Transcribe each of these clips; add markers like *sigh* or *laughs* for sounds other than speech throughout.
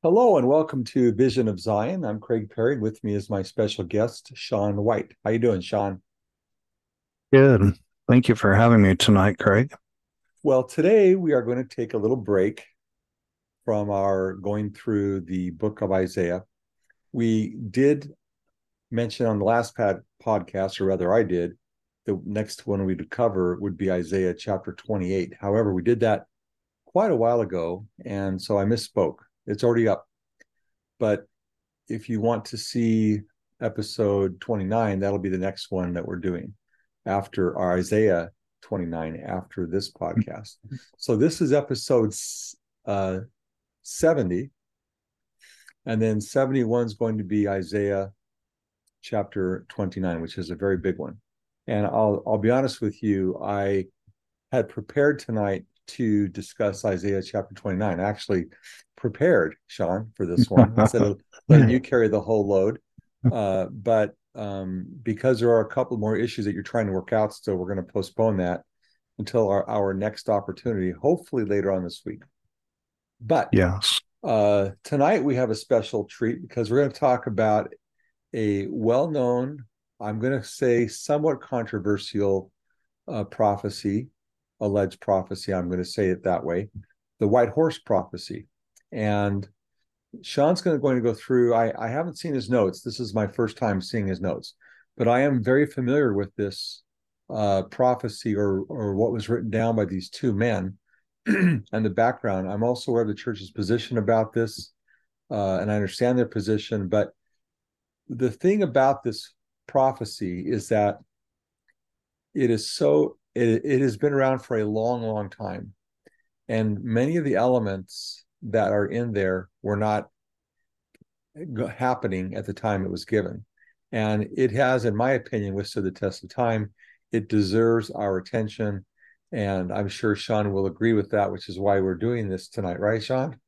Hello and welcome to Vision of Zion. I'm Craig Perry. With me is my special guest, Sean White. How you doing, Sean? Good. Thank you for having me tonight, Craig. Well, today we are going to take a little break from our going through the book of Isaiah. We did mention on the last pad, podcast, or rather, I did, the next one we'd cover would be Isaiah chapter 28. However, we did that quite a while ago, and so I misspoke. It's already up. But if you want to see episode 29, that'll be the next one that we're doing after our Isaiah 29 after this podcast. So this is episode uh, 70. And then 71 is going to be Isaiah chapter 29, which is a very big one. And I'll I'll be honest with you, I had prepared tonight to discuss Isaiah chapter 29. I actually prepared, Sean, for this *laughs* one instead of letting you carry the whole load. Uh, but um, because there are a couple more issues that you're trying to work out still, we're going to postpone that until our, our next opportunity, hopefully later on this week. But yes, uh, tonight we have a special treat because we're going to talk about a well known, I'm going to say somewhat controversial uh, prophecy alleged prophecy. I'm going to say it that way the white horse prophecy. And Sean's going to, going to go through. I, I haven't seen his notes. This is my first time seeing his notes, but I am very familiar with this uh, prophecy or or what was written down by these two men *clears throat* and the background. I'm also aware of the church's position about this, uh, and I understand their position. But the thing about this prophecy is that it is so it, it has been around for a long, long time. And many of the elements that are in there were not happening at the time it was given. And it has, in my opinion, withstood the test of time. It deserves our attention. And I'm sure Sean will agree with that, which is why we're doing this tonight, right, Sean?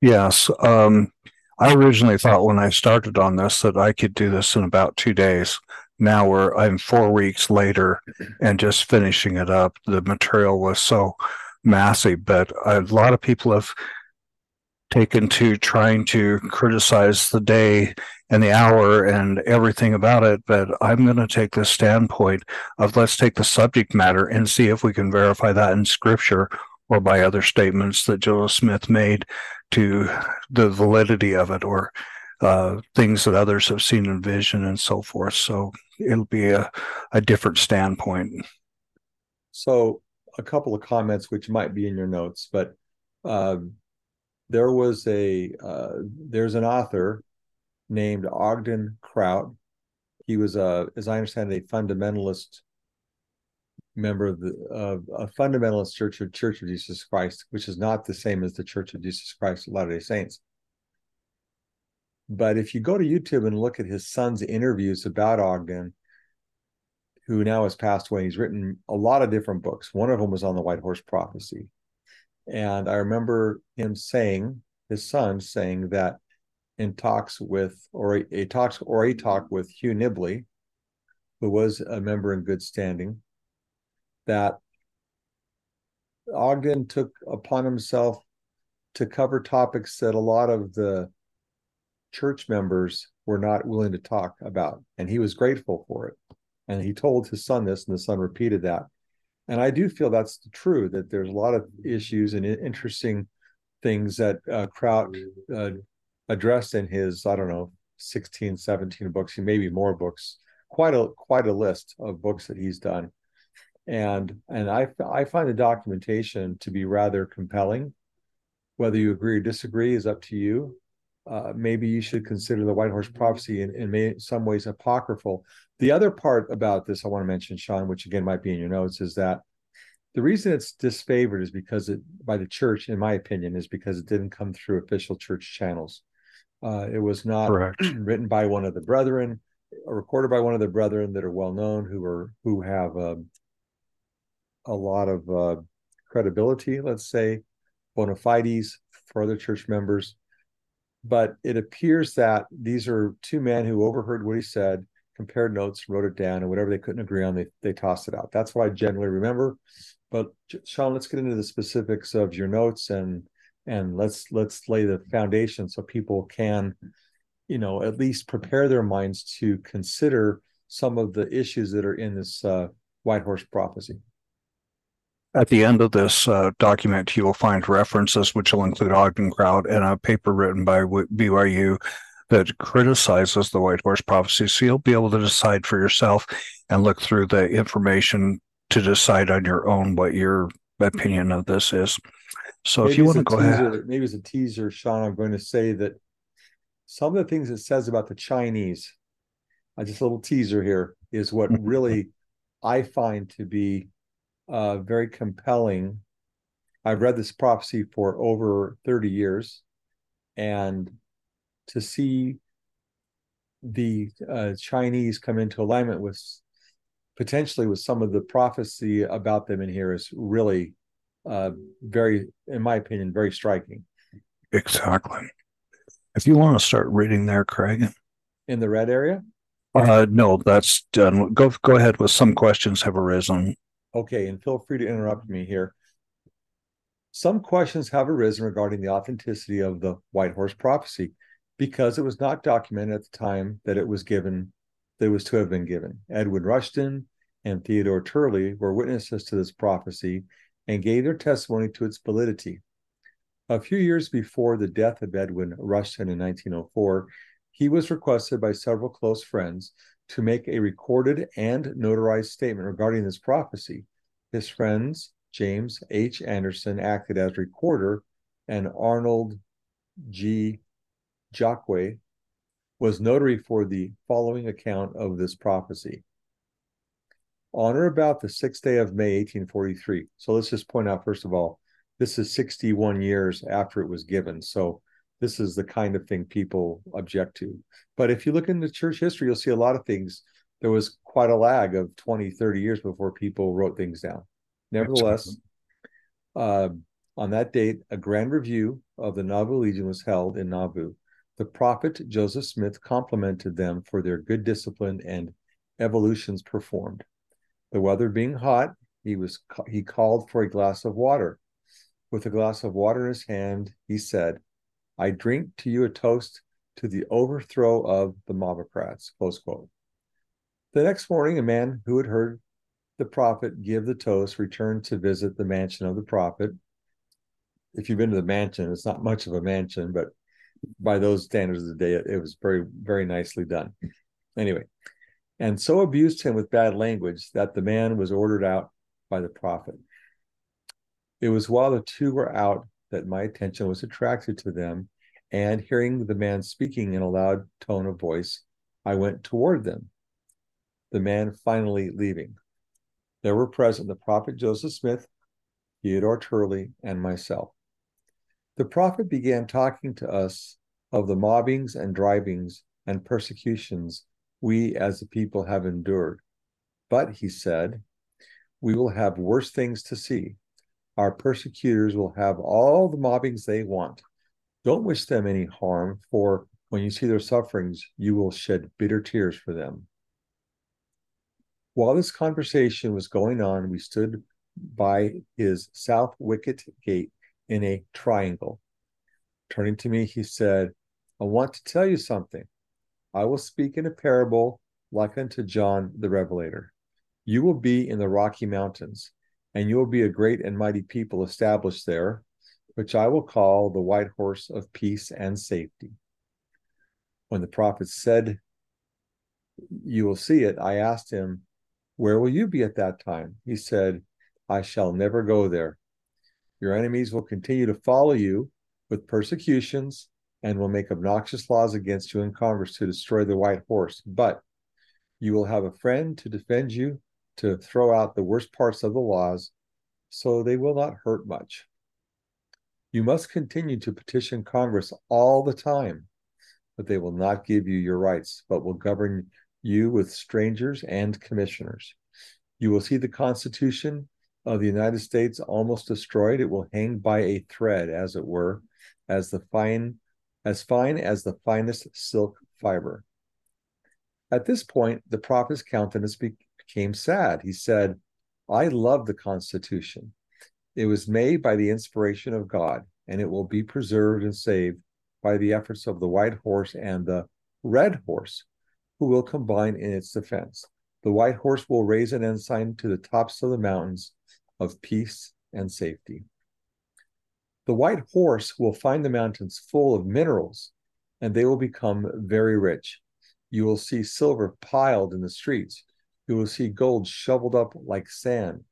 Yes. Um, I originally thought when I started on this that I could do this in about two days now we're I'm four weeks later and just finishing it up. The material was so massive, but a lot of people have taken to trying to criticize the day and the hour and everything about it. But I'm going to take the standpoint of let's take the subject matter and see if we can verify that in scripture or by other statements that Joseph Smith made to the validity of it or uh, things that others have seen in vision and so forth. So it'll be a, a different standpoint. So a couple of comments which might be in your notes, but uh, there was a uh, there's an author named Ogden Kraut. He was a, as I understand, a fundamentalist member of the of a fundamentalist church of Church of Jesus Christ, which is not the same as the Church of Jesus Christ of Latter Day Saints. But if you go to YouTube and look at his son's interviews about Ogden, who now has passed away, he's written a lot of different books. One of them was on the White Horse Prophecy. And I remember him saying, his son saying that in talks with, or a talks or a talk with Hugh Nibley, who was a member in good standing, that Ogden took upon himself to cover topics that a lot of the church members were not willing to talk about. And he was grateful for it. And he told his son this, and the son repeated that. And I do feel that's true, that there's a lot of issues and interesting things that uh, Kraut uh, addressed in his, I don't know, 16, 17 books, maybe more books, quite a quite a list of books that he's done. And and I I find the documentation to be rather compelling. Whether you agree or disagree is up to you uh, maybe you should consider the White Horse Prophecy in, in may, some ways apocryphal. The other part about this I want to mention, Sean, which again might be in your notes, is that the reason it's disfavored is because it by the church, in my opinion, is because it didn't come through official church channels. Uh, it was not *clears throat* written by one of the brethren, or recorded by one of the brethren that are well known, who are who have um, a lot of uh, credibility, let's say, bona fides for other church members but it appears that these are two men who overheard what he said, compared notes, wrote it down, and whatever they couldn't agree on, they they tossed it out. That's what I generally remember. But Sean, let's get into the specifics of your notes and and let's let's lay the foundation so people can, you know, at least prepare their minds to consider some of the issues that are in this uh, White Horse prophecy. At the end of this uh, document, you will find references which will include Ogden Kraut and a paper written by BYU that criticizes the White Horse prophecy. So you'll be able to decide for yourself and look through the information to decide on your own what your opinion of this is. So maybe if you want to go teaser, ahead, maybe as a teaser, Sean, I'm going to say that some of the things it says about the Chinese, uh, just a little teaser here, is what really I find to be uh, very compelling. I've read this prophecy for over 30 years, and to see the uh, Chinese come into alignment with potentially with some of the prophecy about them in here is really uh, very, in my opinion, very striking. Exactly. If you want to start reading there, Craig. In the red area? Uh, no, that's done. Go go ahead with some questions have arisen. Okay, and feel free to interrupt mm-hmm. me here. Some questions have arisen regarding the authenticity of the White Horse prophecy because it was not documented at the time that it was given, that it was to have been given. Edwin Rushton and Theodore Turley were witnesses to this prophecy and gave their testimony to its validity. A few years before the death of Edwin Rushton in 1904, he was requested by several close friends to make a recorded and notarized statement regarding this prophecy. His friends, James H. Anderson, acted as recorder, and Arnold G. Giauque was notary for the following account of this prophecy. On or about the sixth day of May, 1843. So let's just point out, first of all, this is 61 years after it was given. So this is the kind of thing people object to. But if you look into church history, you'll see a lot of things. There was quite a lag of 20, 30 years before people wrote things down. Nevertheless, uh, on that date, a grand review of the Nauvoo Legion was held in Nauvoo. The prophet Joseph Smith complimented them for their good discipline and evolutions performed. The weather being hot, he was he called for a glass of water. With a glass of water in his hand, he said, I drink to you a toast to the overthrow of the mobocrats. Close quote. The next morning, a man who had heard the prophet give the toast returned to visit the mansion of the prophet. If you've been to the mansion, it's not much of a mansion, but by those standards of the day, it, was very, very nicely done. Anyway, and so abused him with bad language that the man was ordered out by the prophet. It was while the two were out that my attention was attracted to them, and hearing the man speaking in a loud tone of voice, I went toward them. The man finally leaving. There were present the prophet Joseph Smith, Theodore Turley, and myself. The prophet began talking to us of the mobbings and drivings and persecutions we as a people have endured. But, he said, we will have worse things to see our persecutors will have all the mobbings they want. Don't wish them any harm, for when you see their sufferings, you will shed bitter tears for them. While this conversation was going on, we stood by his south wicket gate in a triangle. Turning to me, he said, I want to tell you something. I will speak in a parable like unto John the Revelator. You will be in the Rocky Mountains and you will be a great and mighty people established there, which I will call the white horse of peace and safety. When the prophet said, You will see it, I asked him, Where will you be at that time? He said, I shall never go there. Your enemies will continue to follow you with persecutions and will make obnoxious laws against you in Congress to destroy the white horse. But you will have a friend to defend you to throw out the worst parts of the laws so they will not hurt much. You must continue to petition Congress all the time, but they will not give you your rights, but will govern you with strangers and commissioners. You will see the Constitution of the United States almost destroyed. It will hang by a thread, as it were, as the fine as fine as the finest silk fiber. At this point, the prophet's countenance became sad. He said, I love the Constitution. It was made by the inspiration of God, and it will be preserved and saved by the efforts of the white horse and the red horse, who will combine in its defense. The white horse will raise an ensign to the tops of the mountains of peace and safety. The white horse will find the mountains full of minerals, and they will become very rich. You will see silver piled in the streets. You will see gold shoveled up like sand.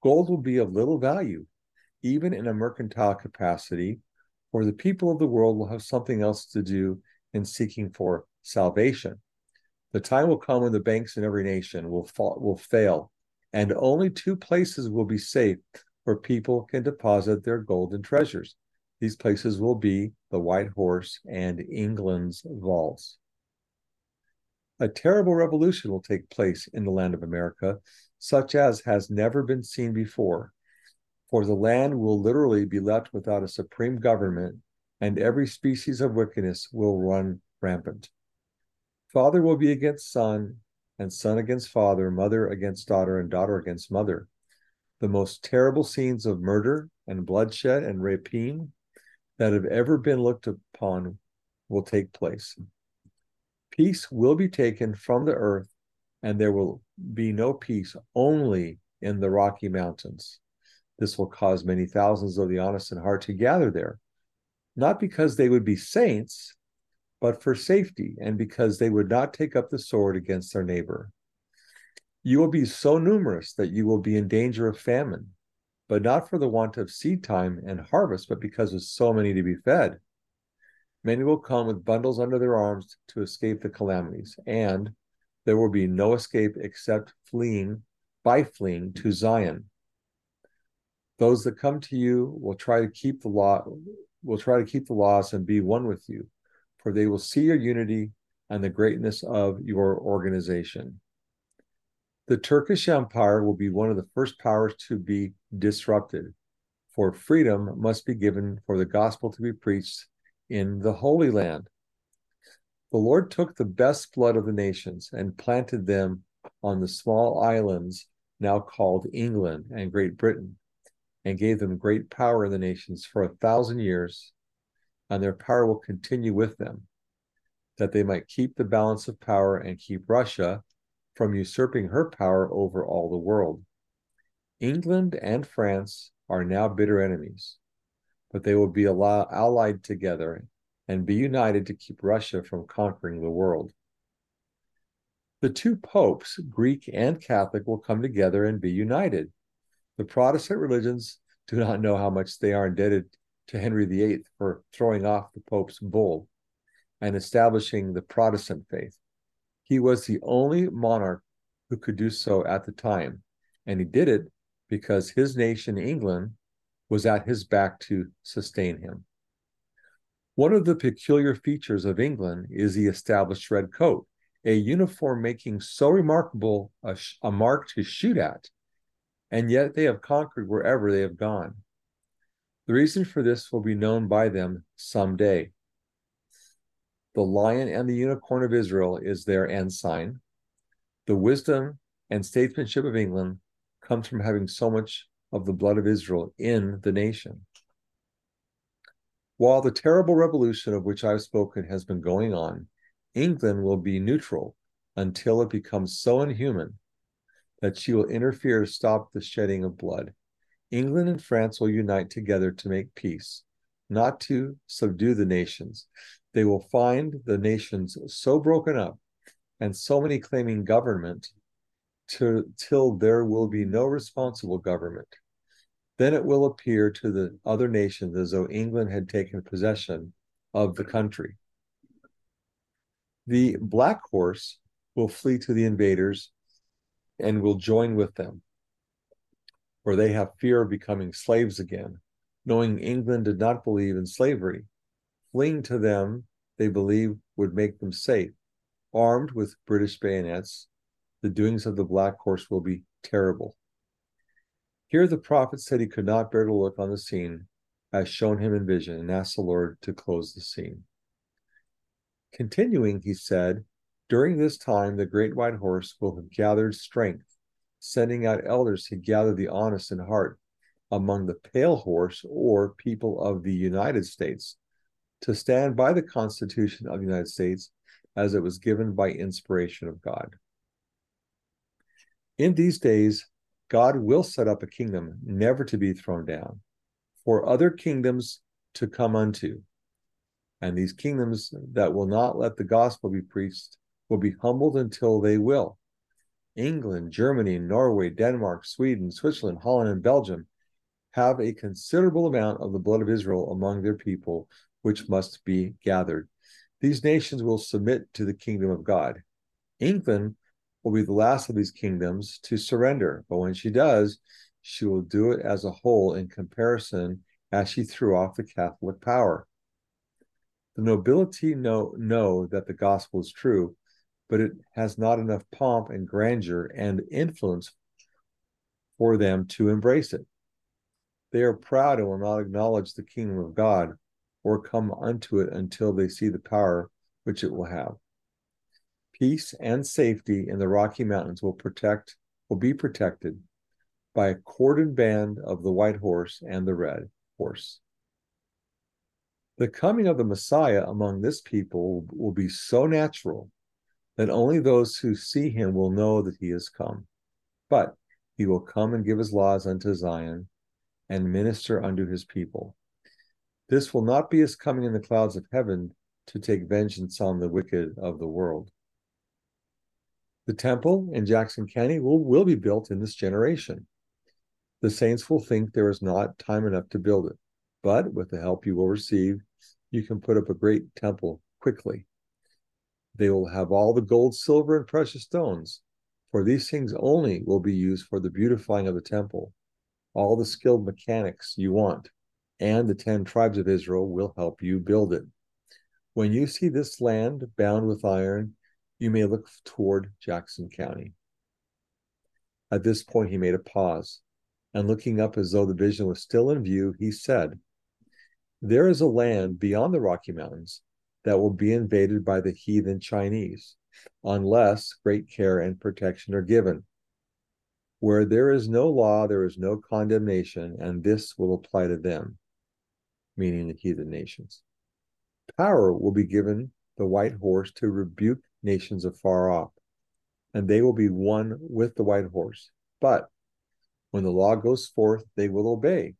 Gold will be of little value, even in a mercantile capacity, for the people of the world will have something else to do in seeking for salvation. The time will come when the banks in every nation will fall, will fail, and only two places will be safe where people can deposit their golden treasures. These places will be the White Horse and England's vaults. A terrible revolution will take place in the land of America, such as has never been seen before. For the land will literally be left without a supreme government, and every species of wickedness will run rampant. Father will be against son, and son against father, mother against daughter, and daughter against mother the most terrible scenes of murder and bloodshed and rapine that have ever been looked upon will take place. Peace will be taken from the earth, and there will be no peace only in the Rocky Mountains. This will cause many thousands of the honest in heart to gather there, not because they would be saints, but for safety and because they would not take up the sword against their neighbor. You will be so numerous that you will be in danger of famine, but not for the want of seed time and harvest, but because of so many to be fed. Many will come with bundles under their arms to escape the calamities, and there will be no escape except fleeing by fleeing to Zion. Those that come to you will try to keep the law will try to keep the laws and be one with you, for they will see your unity and the greatness of your organization. The Turkish Empire will be one of the first powers to be disrupted, for freedom must be given for the gospel to be preached in the Holy Land. The Lord took the best blood of the nations and planted them on the small islands now called England and Great Britain, and gave them great power in the nations for a thousand years, and their power will continue with them, that they might keep the balance of power and keep Russia from usurping her power over all the world. England and France are now bitter enemies, but they will be allied together and be united to keep Russia from conquering the world. The two popes, Greek and Catholic, will come together and be united. The Protestant religions do not know how much they are indebted to Henry VIII for throwing off the Pope's bull and establishing the Protestant faith. He was the only monarch who could do so at the time, and he did it because his nation, England, was at his back to sustain him. One of the peculiar features of England is the established red coat, a uniform making so remarkable a, a mark to shoot at, and yet they have conquered wherever they have gone. The reason for this will be known by them someday. The lion and the unicorn of Israel is their ensign. The wisdom and statesmanship of England comes from having so much of the blood of Israel in the nation. While the terrible revolution of which I've spoken has been going on, England will be neutral until it becomes so inhuman that she will interfere to stop the shedding of blood. England and France will unite together to make peace, not to subdue the nations, they will find the nations so broken up and so many claiming government to, till there will be no responsible government. Then it will appear to the other nations as though England had taken possession of the country. The black horse will flee to the invaders and will join with them, for they have fear of becoming slaves again, knowing England did not believe in slavery fleeing to them they believe would make them safe. Armed with British bayonets, the doings of the Black Horse will be terrible. Here the prophet said he could not bear to look on the scene as shown him in vision and asked the Lord to close the scene. Continuing, he said, During this time, the great white horse will have gathered strength, sending out elders to gather the honest in heart among the pale horse or people of the United States to stand by the Constitution of the United States as it was given by inspiration of God. In these days, God will set up a kingdom never to be thrown down, for other kingdoms to come unto. And these kingdoms that will not let the gospel be preached will be humbled until they will. England, Germany, Norway, Denmark, Sweden, Switzerland, Holland, and Belgium have a considerable amount of the blood of Israel among their people, which must be gathered. These nations will submit to the kingdom of God. England will be the last of these kingdoms to surrender, but when she does, she will do it as a whole in comparison as she threw off the Catholic power. The nobility know, know that the gospel is true, but it has not enough pomp and grandeur and influence for them to embrace it. They are proud and will not acknowledge the kingdom of God or come unto it until they see the power which it will have. Peace and safety in the Rocky Mountains will protect will be protected by a cordon band of the white horse and the red horse. The coming of the Messiah among this people will be so natural that only those who see him will know that he has come. But he will come and give his laws unto Zion and minister unto his people. This will not be his coming in the clouds of heaven to take vengeance on the wicked of the world. The temple in Jackson County will, will be built in this generation. The saints will think there is not time enough to build it, but with the help you will receive, you can put up a great temple quickly. They will have all the gold, silver, and precious stones, for these things only will be used for the beautifying of the temple. All the skilled mechanics you want, and the ten tribes of Israel will help you build it. When you see this land bound with iron, you may look toward Jackson County. At this point, he made a pause, and looking up as though the vision was still in view, he said, there is a land beyond the Rocky Mountains that will be invaded by the heathen Chinese unless great care and protection are given. Where there is no law, there is no condemnation, and this will apply to them, meaning the heathen nations. Power will be given the white horse to rebuke nations afar off, and they will be one with the white horse. But when the law goes forth, they will obey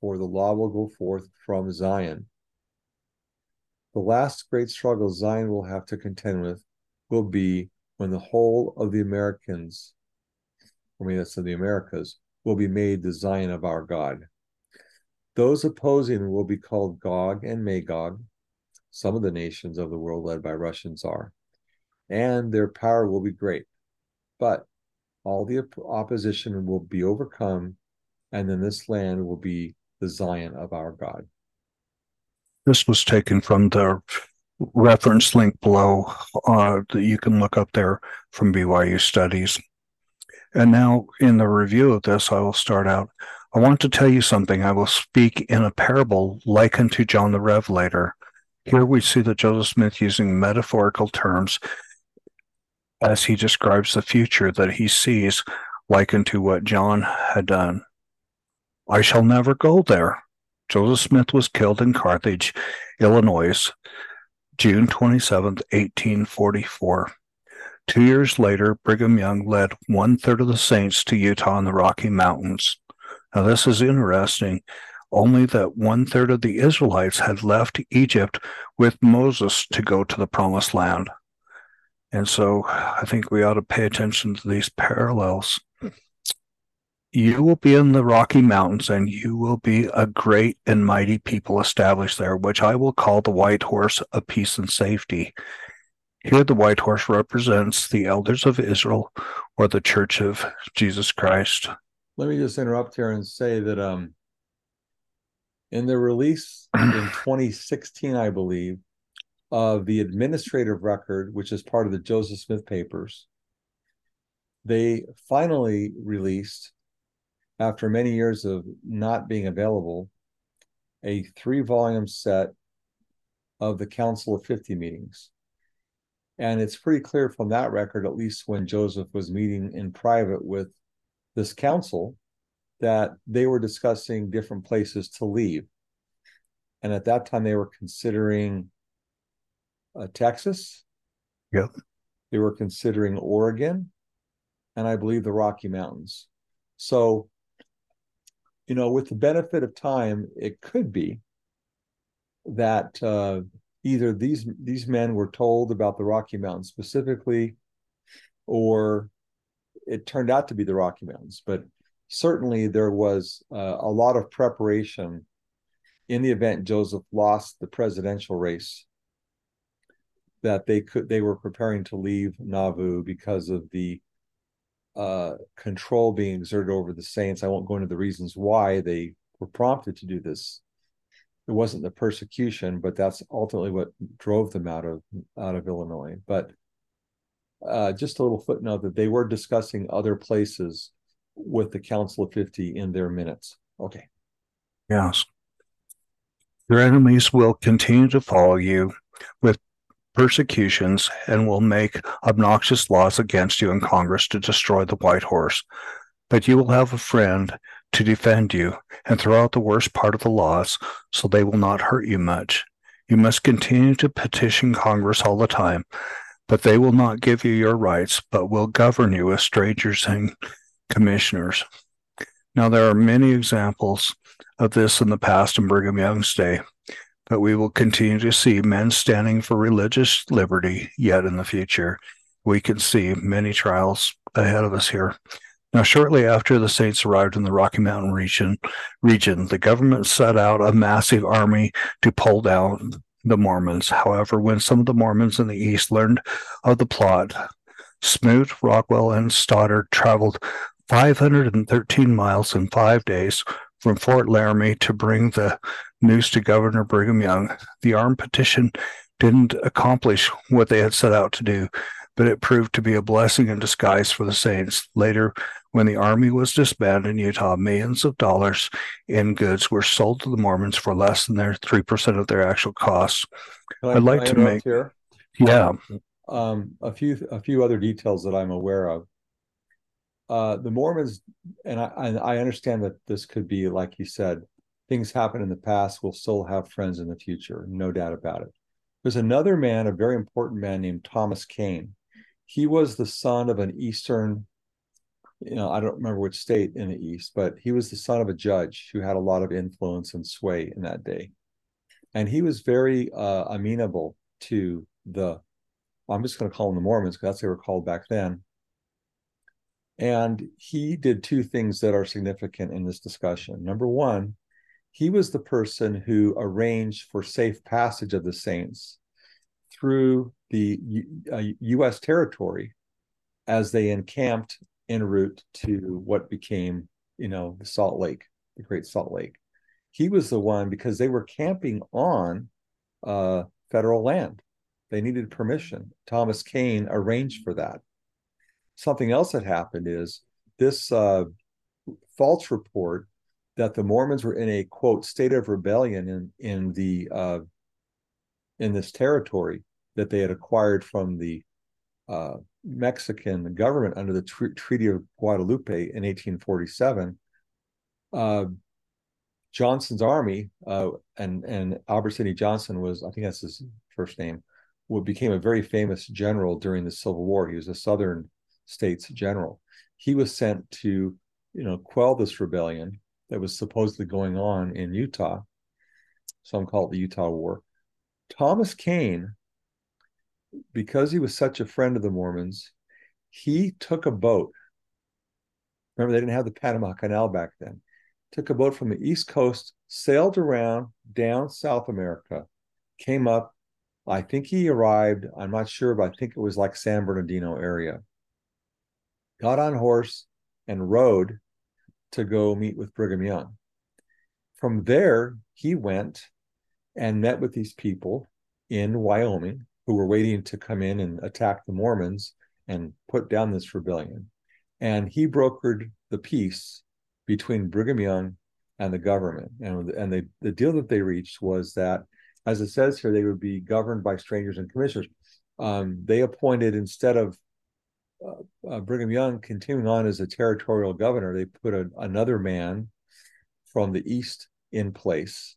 for the law will go forth from Zion. The last great struggle Zion will have to contend with will be when the whole of the Americans, I mean, that's the Americas, will be made the Zion of our God. Those opposing will be called Gog and Magog. Some of the nations of the world led by Russians are, and their power will be great. But all the opposition will be overcome, and then this land will be the Zion of our God. This was taken from the reference link below uh, that you can look up there from BYU Studies. And now, in the review of this, I will start out. I want to tell you something. I will speak in a parable likened to John the Revelator. Here we see that Joseph Smith using metaphorical terms as he describes the future that he sees, likened to what John had done. I shall never go there. Joseph Smith was killed in Carthage, Illinois, June 27, 1844. Two years later, Brigham Young led one third of the saints to Utah and the Rocky Mountains. Now, this is interesting. Only that one third of the Israelites had left Egypt with Moses to go to the promised land. And so I think we ought to pay attention to these parallels you will be in the Rocky Mountains and you will be a great and mighty people established there, which I will call the white horse of peace and safety. Here, the white horse represents the elders of Israel or the church of Jesus Christ. Let me just interrupt here and say that um, in the release in *clears throat* 2016, I believe, of the administrative record, which is part of the Joseph Smith papers, they finally released after many years of not being available, a three volume set of the Council of 50 meetings. And it's pretty clear from that record, at least when Joseph was meeting in private with this council, that they were discussing different places to leave. And at that time, they were considering uh, Texas. Yep. They were considering Oregon, and I believe the Rocky Mountains. So, you know, with the benefit of time, it could be that uh, either these these men were told about the Rocky Mountains specifically, or it turned out to be the Rocky Mountains. But certainly, there was uh, a lot of preparation in the event Joseph lost the presidential race. That they could they were preparing to leave Nauvoo because of the uh, control being exerted over the saints. I won't go into the reasons why they were prompted to do this. It wasn't the persecution, but that's ultimately what drove them out of out of Illinois. But uh, just a little footnote that they were discussing other places with the Council of Fifty in their minutes. Okay. Yes. Your enemies will continue to follow you with persecutions and will make obnoxious laws against you in Congress to destroy the white horse. But you will have a friend to defend you and throw out the worst part of the laws so they will not hurt you much. You must continue to petition Congress all the time, but they will not give you your rights, but will govern you as strangers and commissioners. Now, there are many examples of this in the past in Brigham Young's day but we will continue to see men standing for religious liberty yet in the future. We can see many trials ahead of us here. Now, shortly after the saints arrived in the Rocky Mountain region, region, the government set out a massive army to pull down the Mormons. However, when some of the Mormons in the east learned of the plot, Smoot, Rockwell, and Stoddard traveled 513 miles in five days from Fort Laramie to bring the news to Governor Brigham Young. The armed petition didn't accomplish what they had set out to do, but it proved to be a blessing in disguise for the Saints. Later, when the army was disbanded in Utah, millions of dollars in goods were sold to the Mormons for less than their 3% of their actual costs. I'd like to make here. Yeah. Um, a few a few other details that I'm aware of. Uh, the Mormons, and I, I understand that this could be like you said, things happen in the past, we'll still have friends in the future, no doubt about it. There's another man, a very important man named Thomas Kane. He was the son of an Eastern, you know, I don't remember which state in the East, but he was the son of a judge who had a lot of influence and sway in that day. And he was very uh, amenable to the, I'm just going to call them the Mormons because that's what they were called back then. And he did two things that are significant in this discussion. Number one, he was the person who arranged for safe passage of the saints through the uh, U.S. territory as they encamped en route to what became, you know, the Salt Lake, the Great Salt Lake. He was the one because they were camping on uh, federal land. They needed permission. Thomas Kane arranged for that. Something else that happened is this uh, false report that the Mormons were in a quote state of rebellion in in the uh, in this territory that they had acquired from the uh, Mexican government under the tr- Treaty of Guadalupe in 1847. Uh, Johnston's army uh, and and Albert Sidney Johnston was I think that's his first name. What became a very famous general during the Civil War. He was a Southern states general. He was sent to you know quell this rebellion that was supposedly going on in Utah. Some call it the Utah War. Thomas Kane, because he was such a friend of the Mormons, he took a boat. Remember, they didn't have the Panama Canal back then. Took a boat from the East Coast, sailed around down South America, came up. I think he arrived, I'm not sure, but I think it was like San Bernardino area. Got on horse and rode to go meet with Brigham Young. From there, he went and met with these people in Wyoming who were waiting to come in and attack the Mormons and put down this rebellion. And he brokered the peace between Brigham Young and the government. And, and they, the deal that they reached was that, as it says here, they would be governed by strangers and commissioners. um, they appointed instead of uh, uh, Brigham Young continuing on as a territorial governor, they put a, another man from the east in place,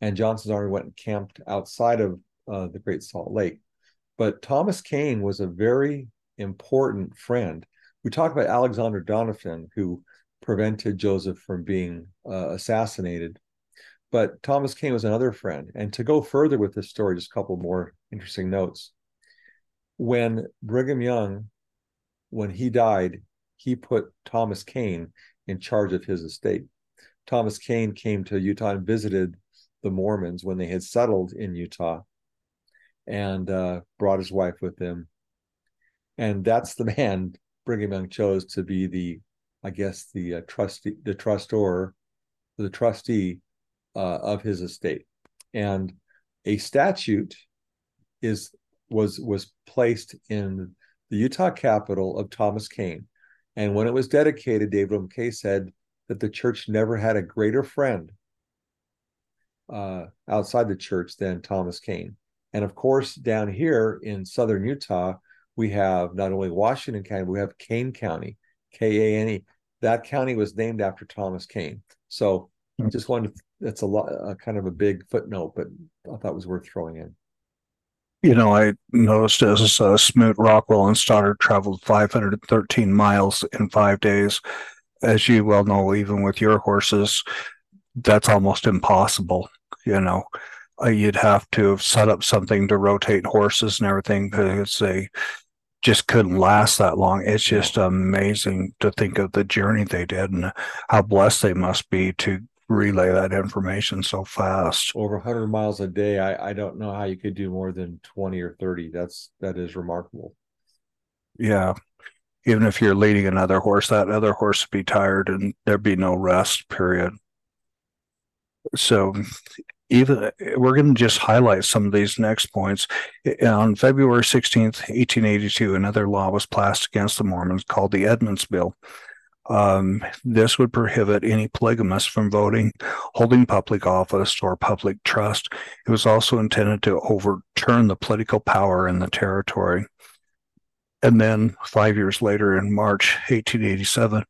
and Johnston's army went and camped outside of uh, the Great Salt Lake. But Thomas Kane was a very important friend. We talk about Alexander Doniphan, who prevented Joseph from being uh, assassinated. But Thomas Kane was another friend. And to go further with this story, just a couple more interesting notes. When Brigham Young, when he died, he put Thomas Kane in charge of his estate. Thomas Kane came to Utah and visited the Mormons when they had settled in Utah and uh, brought his wife with him. And that's the man *laughs* Brigham Young chose to be the, I guess, the uh, trustee, the trustor, the trustee uh, of his estate. And a statute is was was placed in the Utah capitol of Thomas Kane. And when it was dedicated, David McKay said that the church never had a greater friend uh, outside the church than Thomas Kane. And of course, down here in southern Utah, we have not only Washington County, we have Kane County, K A N E. That county was named after Thomas Kane. So mm-hmm. just wanted to, that's a lot, uh, kind of a big footnote, but I thought it was worth throwing in. You know, I noticed as uh, Smoot Rockwell and Stoddard traveled 513 miles in five days. As you well know, even with your horses, that's almost impossible. You know, uh, you'd have to set up something to rotate horses and everything because they just couldn't last that long. It's just amazing to think of the journey they did and how blessed they must be to relay that information so fast. Over 100 miles a day. I, I don't know how you could do more than 20 or 30. That's that is remarkable. Yeah. Even if you're leading another horse, that other horse would be tired and there'd be no rest, period. So even we're going to just highlight some of these next points. On February 16th, 1882, another law was passed against the Mormons called the Edmunds Bill. Um, this would prohibit any polygamists from voting, holding public office, or public trust. It was also intended to overturn the political power in the territory. And then five years later, in March 1887,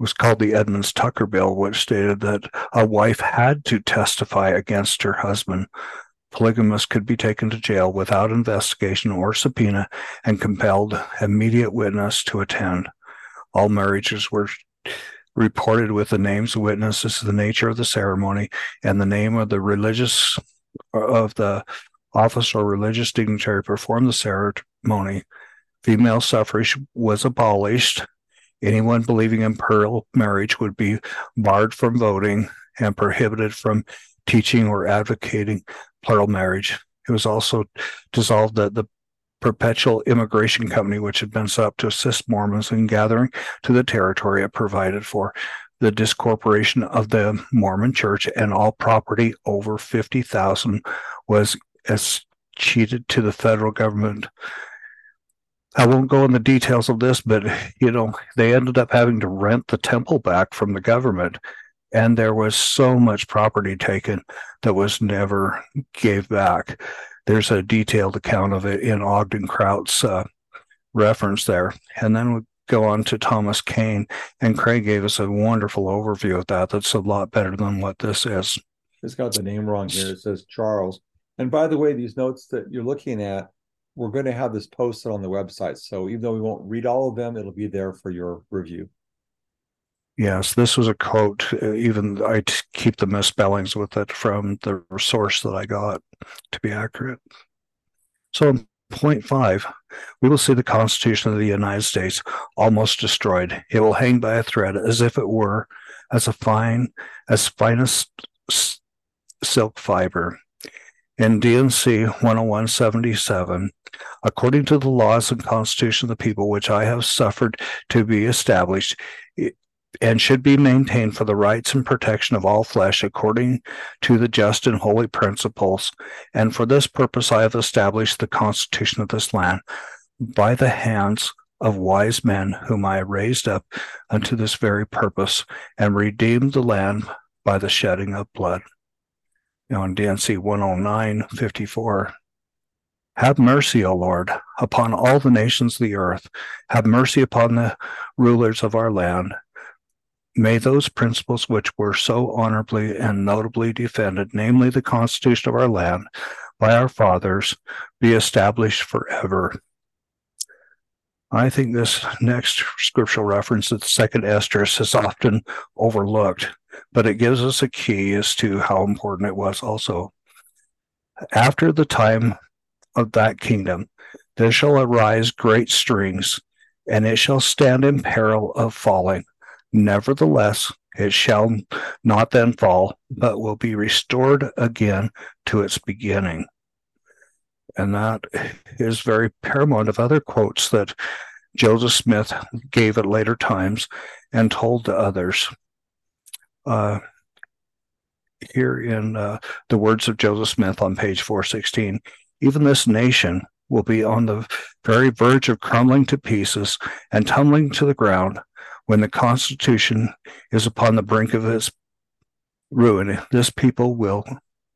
was called the Edmunds Tucker Bill, which stated that a wife had to testify against her husband. Polygamists could be taken to jail without investigation or subpoena and compelled immediate witness to attend. All marriages were reported with the names of witnesses, the nature of the ceremony, and the name of the religious of the office or religious dignitary performed the ceremony. Female suffrage was abolished Anyone believing in plural marriage would be barred from voting and prohibited from teaching or advocating plural marriage. It was also dissolved that the Perpetual Immigration Company, which had been set up to assist Mormons in gathering to the territory it provided for the discorporation of the Mormon Church and all property over 50,000 was as cheated to the federal government I won't go in the details of this, but you know, they ended up having to rent the temple back from the government. And there was so much property taken that was never gave back. There's a detailed account of it in Ogden Kraut's uh, reference there. And then we go on to Thomas Kane, and Craig gave us a wonderful overview of that. That's a lot better than what this is. It's got the name wrong here. It says Charles. And by the way, these notes that you're looking at we're going to have this posted on the website. So even though we won't read all of them, it'll be there for your review. Yes, this was a quote. Uh, even I keep the misspellings with it from the source that I got to be accurate. So, point five, we will see the Constitution of the United States almost destroyed. It will hang by a thread as if it were as a fine, as finest silk fiber in D&C 10177, according to the laws and constitution of the people which I have suffered to be established, and should be maintained for the rights and protection of all flesh according to the just and holy principles. And for this purpose I have established the constitution of this land by the hands of wise men whom I raised up unto this very purpose, and redeemed the land by the shedding of blood know, in D&C 109 54. Have mercy, O Lord, upon all the nations of the earth. Have mercy upon the rulers of our land. May those principles which were so honorably and notably defended, namely the Constitution of our land, by our fathers, be established forever. I think this next scriptural reference, the second Esther is often overlooked, but it gives us a key as to how important it was also. After the time of that kingdom, there shall arise great strings, and it shall stand in peril of falling. Nevertheless, it shall not then fall, but will be restored again to its beginning. And that is very paramount of other quotes that Joseph Smith gave at later times and told to others. Uh, here in uh, the words of Joseph Smith on page 416, even this nation will be on the very verge of crumbling to pieces and tumbling to the ground when the Constitution is upon the brink of its ruin. This people will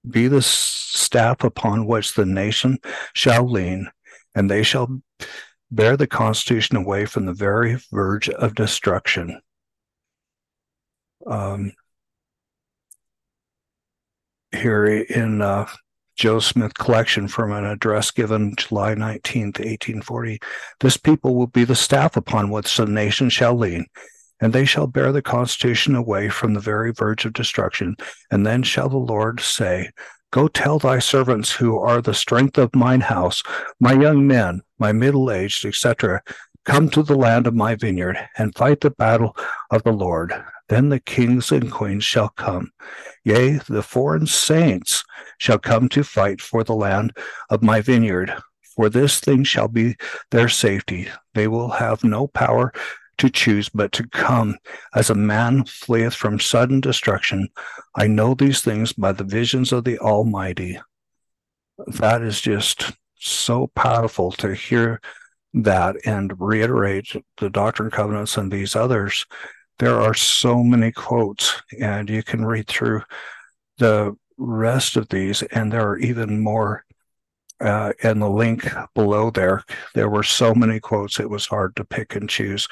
be the staff upon which the nation shall lean, and they shall bear the Constitution away from the very verge of destruction. Um, here in uh, Joe Smith collection from an address given July 19th, 1840. This people will be the staff upon which the nation shall lean, and they shall bear the constitution away from the very verge of destruction. And then shall the Lord say, Go tell thy servants who are the strength of mine house, my young men, my middle aged, etc., come to the land of my vineyard and fight the battle of the Lord. Then the kings and queens shall come. Yea, the foreign saints shall come to fight for the land of my vineyard. For this thing shall be their safety. They will have no power to choose, but to come as a man fleeth from sudden destruction. I know these things by the visions of the Almighty. That is just so powerful to hear that and reiterate the Doctrine and Covenants and these others there are so many quotes, and you can read through the rest of these, and there are even more. Uh, and the link below there, there were so many quotes, it was hard to pick and choose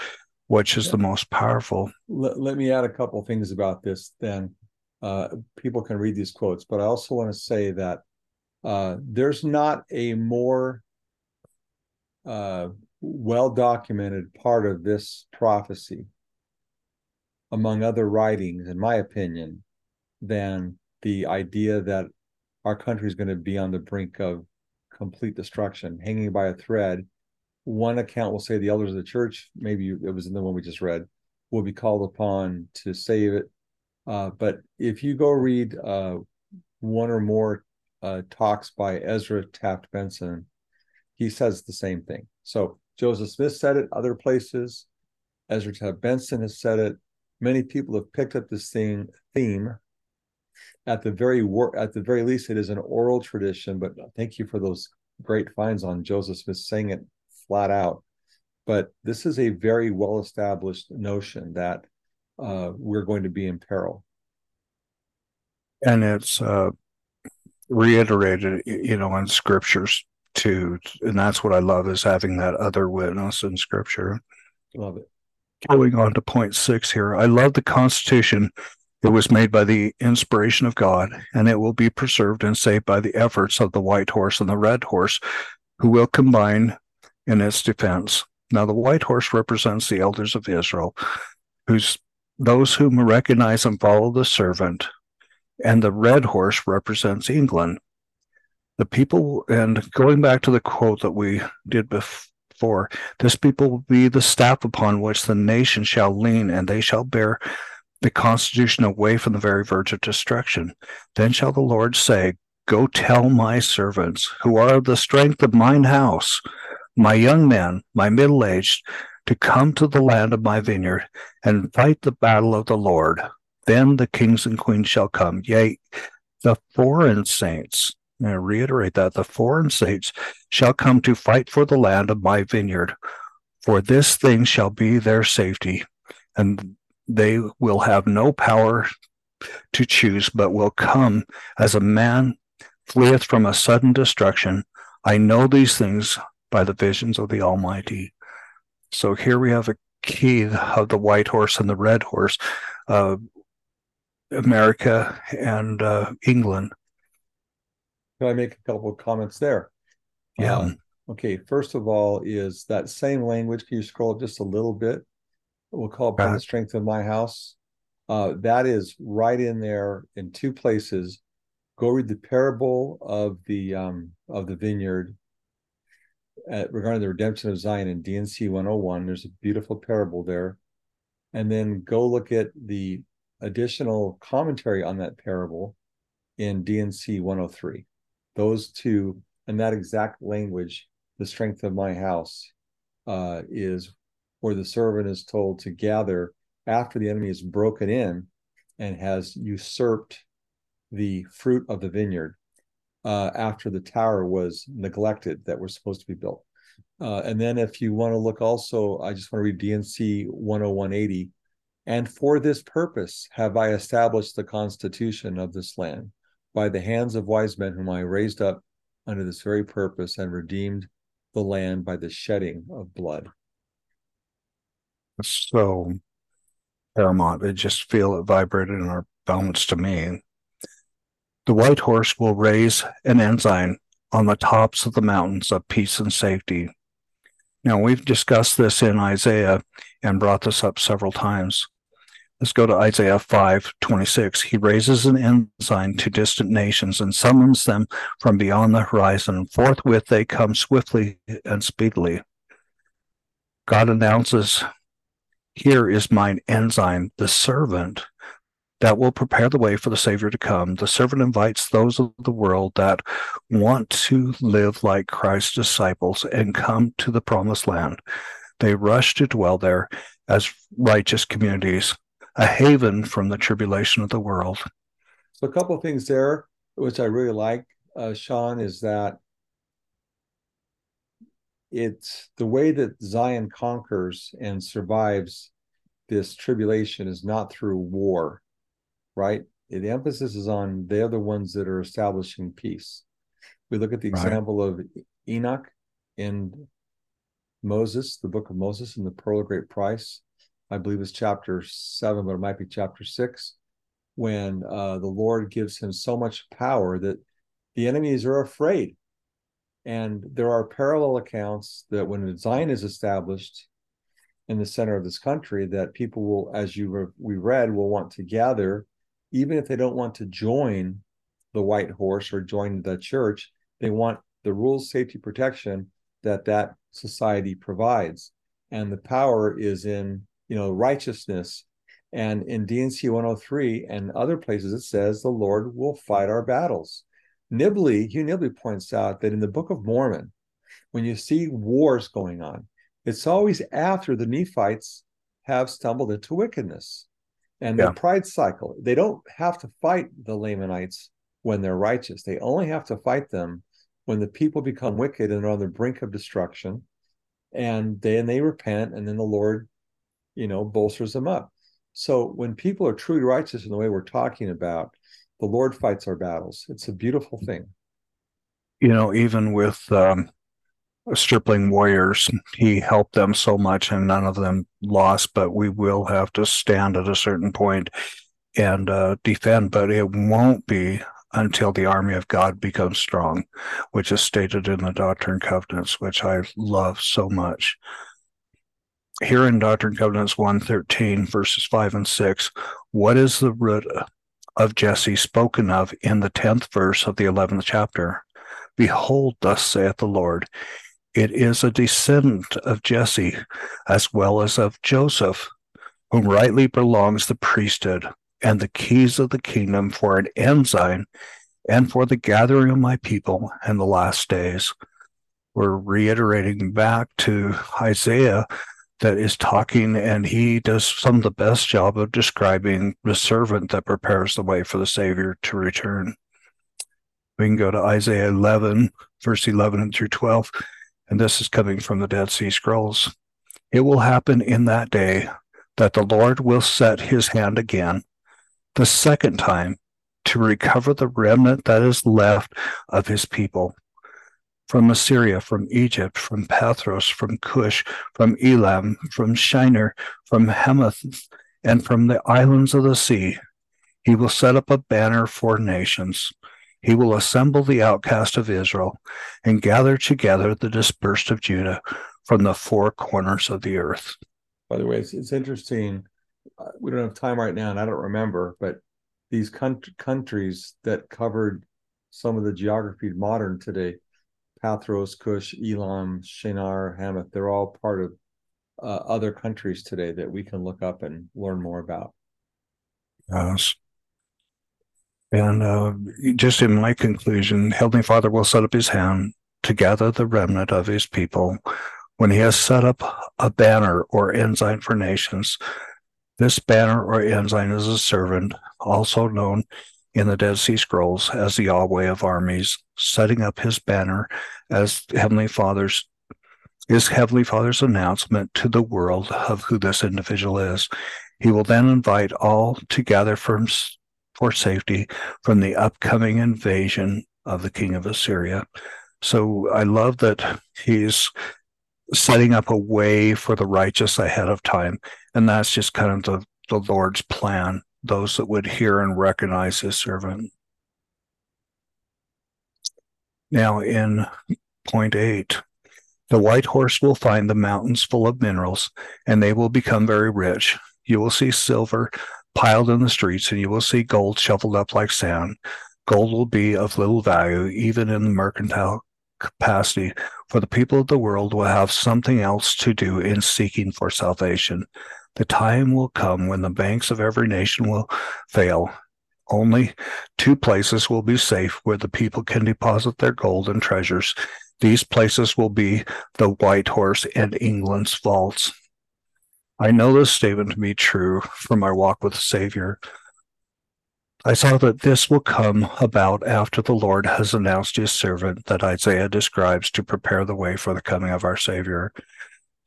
which is the most powerful. Let, let me add a couple things about this then. Uh, people can read these quotes, but I also want to say that uh, there's not a more uh, well documented part of this prophecy among other writings, in my opinion, than the idea that our country is going to be on the brink of complete destruction, hanging by a thread. One account will say the elders of the church, maybe it was in the one we just read, will be called upon to save it. Uh, but if you go read uh, one or more uh, talks by Ezra Taft Benson, he says the same thing. So Joseph Smith said it other places. Ezra Taft Benson has said it many people have picked up this thing theme. At the very wor- at the very least, it is an oral tradition. But thank you for those great finds on Joseph Smith saying it flat out. But this is a very well established notion that uh, we're going to be in peril. And it's uh, reiterated, you know, in scriptures too. And that's what I love is having that other witness in scripture. Love it going on to point six here. I love the Constitution. It was made by the inspiration of God, and it will be preserved and saved by the efforts of the white horse and the red horse, who will combine in its defense. Now, the white horse represents the elders of Israel, who's those whom recognize and follow the servant, and the red horse represents England. The people, and going back to the quote that we did before This people will be the staff upon which the nation shall lean, and they shall bear the constitution away from the very verge of destruction. Then shall the Lord say, Go tell my servants, who are the strength of mine house, my young men, my middle aged, to come to the land of my vineyard and fight the battle of the Lord. Then the kings and queens shall come, yea, the foreign saints, I reiterate that the foreign saints shall come to fight for the land of my vineyard, for this thing shall be their safety, and they will have no power to choose, but will come as a man fleeth from a sudden destruction. I know these things by the visions of the Almighty. So here we have a key of the white horse and the red horse, uh, America and uh, England. Can I make a couple of comments there? Yeah. Uh, okay. First of all, is that same language? Can you scroll just a little bit? We'll call upon the strength of my house. Uh, that is right in there in two places. Go read the parable of the um, of the vineyard at, regarding the redemption of Zion in D&C 101. There's a beautiful parable there. And then go look at the additional commentary on that parable in D&C 103. Those two, and that exact language, the strength of my house, uh, is where the servant is told to gather after the enemy is broken in and has usurped the fruit of the vineyard uh, after the tower was neglected that was supposed to be built. Uh, and then if you want to look also, I just want to read D&C 10180. And for this purpose have I established the constitution of this land by the hands of wise men whom I raised up under this very purpose and redeemed the land by the shedding of blood. So paramount. I just feel it vibrated in our bones to me. The white horse will raise an ensign on the tops of the mountains of peace and safety. Now, we've discussed this in Isaiah and brought this up several times. Let's go to Isaiah 5 26. He raises an ensign to distant nations and summons them from beyond the horizon. Forthwith they come swiftly and speedily. God announces, Here is mine ensign, the servant that will prepare the way for the Savior to come. The servant invites those of the world that want to live like Christ's disciples and come to the promised land. They rush to dwell there as righteous communities, a haven from the tribulation of the world. So, a couple of things there, which I really like, uh, Sean, is that it's the way that Zion conquers and survives this tribulation is not through war right? The emphasis is on they're the ones that are establishing peace. We look at the right. example of Enoch and Moses, the book of Moses, and the Pearl of Great Price. I believe it's chapter seven, but it might be chapter six, when uh, the Lord gives him so much power that the enemies are afraid. And there are parallel accounts that when a Zion is established in the center of this country, that people will, as you re- we read, will want to gather even if they don't want to join the white horse or join the church, they want the rules, safety, protection that that society provides. And the power is in, you know, righteousness. And in D&C 103 and other places, it says the Lord will fight our battles. Nibley, Hugh Nibley points out that in the Book of Mormon, when you see wars going on, it's always after the Nephites have stumbled into wickedness and yeah. the pride cycle. They don't have to fight the Lamanites when they're righteous. They only have to fight them when the people become wicked and are on the brink of destruction. And then they repent, and then the Lord, you know, bolsters them up. So when people are truly righteous in the way we're talking about, the Lord fights our battles. It's a beautiful thing. You know, even with um, stripling warriors. He helped them so much, and none of them lost. But we will have to stand at a certain point and uh, defend. But it won't be until the army of God becomes strong, which is stated in the Doctrine and Covenants, which I love so much. Here in Doctrine and Covenants 113, verses 5 and 6, what is the root of Jesse spoken of in the 10th verse of the 11th chapter? Behold, thus saith the Lord, it is a descendant of Jesse as well as of Joseph, whom rightly belongs the priesthood and the keys of the kingdom for an ensign and for the gathering of my people in the last days. We're reiterating back to Isaiah that is talking, and he does some of the best job of describing the servant that prepares the way for the Savior to return. We can go to Isaiah 11, verse 11 through 12 and this is coming from the Dead Sea Scrolls. It will happen in that day that the Lord will set his hand again, the second time, to recover the remnant that is left of his people from Assyria, from Egypt, from Pathros, from Cush, from Elam, from Shinar, from Hamath, and from the islands of the sea. He will set up a banner for nations. He will assemble the outcast of Israel and gather together the dispersed of Judah from the four corners of the earth. By the way, it's, it's interesting. Uh, we don't have time right now, and I don't remember, but these countries that covered some of the geography modern today Pathros, Cush, Elam, Shinar, Hamath, they're all part of uh, other countries today that we can look up and learn more about. Yes. And uh, just in my conclusion, Heavenly Father will set up his hand to gather the remnant of his people. When he has set up a banner or ensign for nations, this banner or ensign is a servant, also known in the Dead Sea Scrolls as the Yahweh of armies, setting up his banner as Heavenly Father's is Heavenly Father's announcement to the world of who this individual is. He will then invite all to gather for, for safety from the upcoming invasion of the king of Assyria. So I love that he's setting up a way for the righteous ahead of time. And that's just kind of the, the Lord's plan those that would hear and recognize his servant. Now, in point eight, the white horse will find the mountains full of minerals, and they will become very rich. You will see silver piled in the streets, and you will see gold shoveled up like sand. Gold will be of little value, even in the mercantile capacity, for the people of the world will have something else to do in seeking for salvation. The time will come when the banks of every nation will fail. Only two places will be safe where the people can deposit their gold and treasures. These places will be the White Horse and England's vaults. I know this statement to be true from my walk with the Savior. I saw that this will come about after the Lord has announced his servant that Isaiah describes to prepare the way for the coming of our Savior.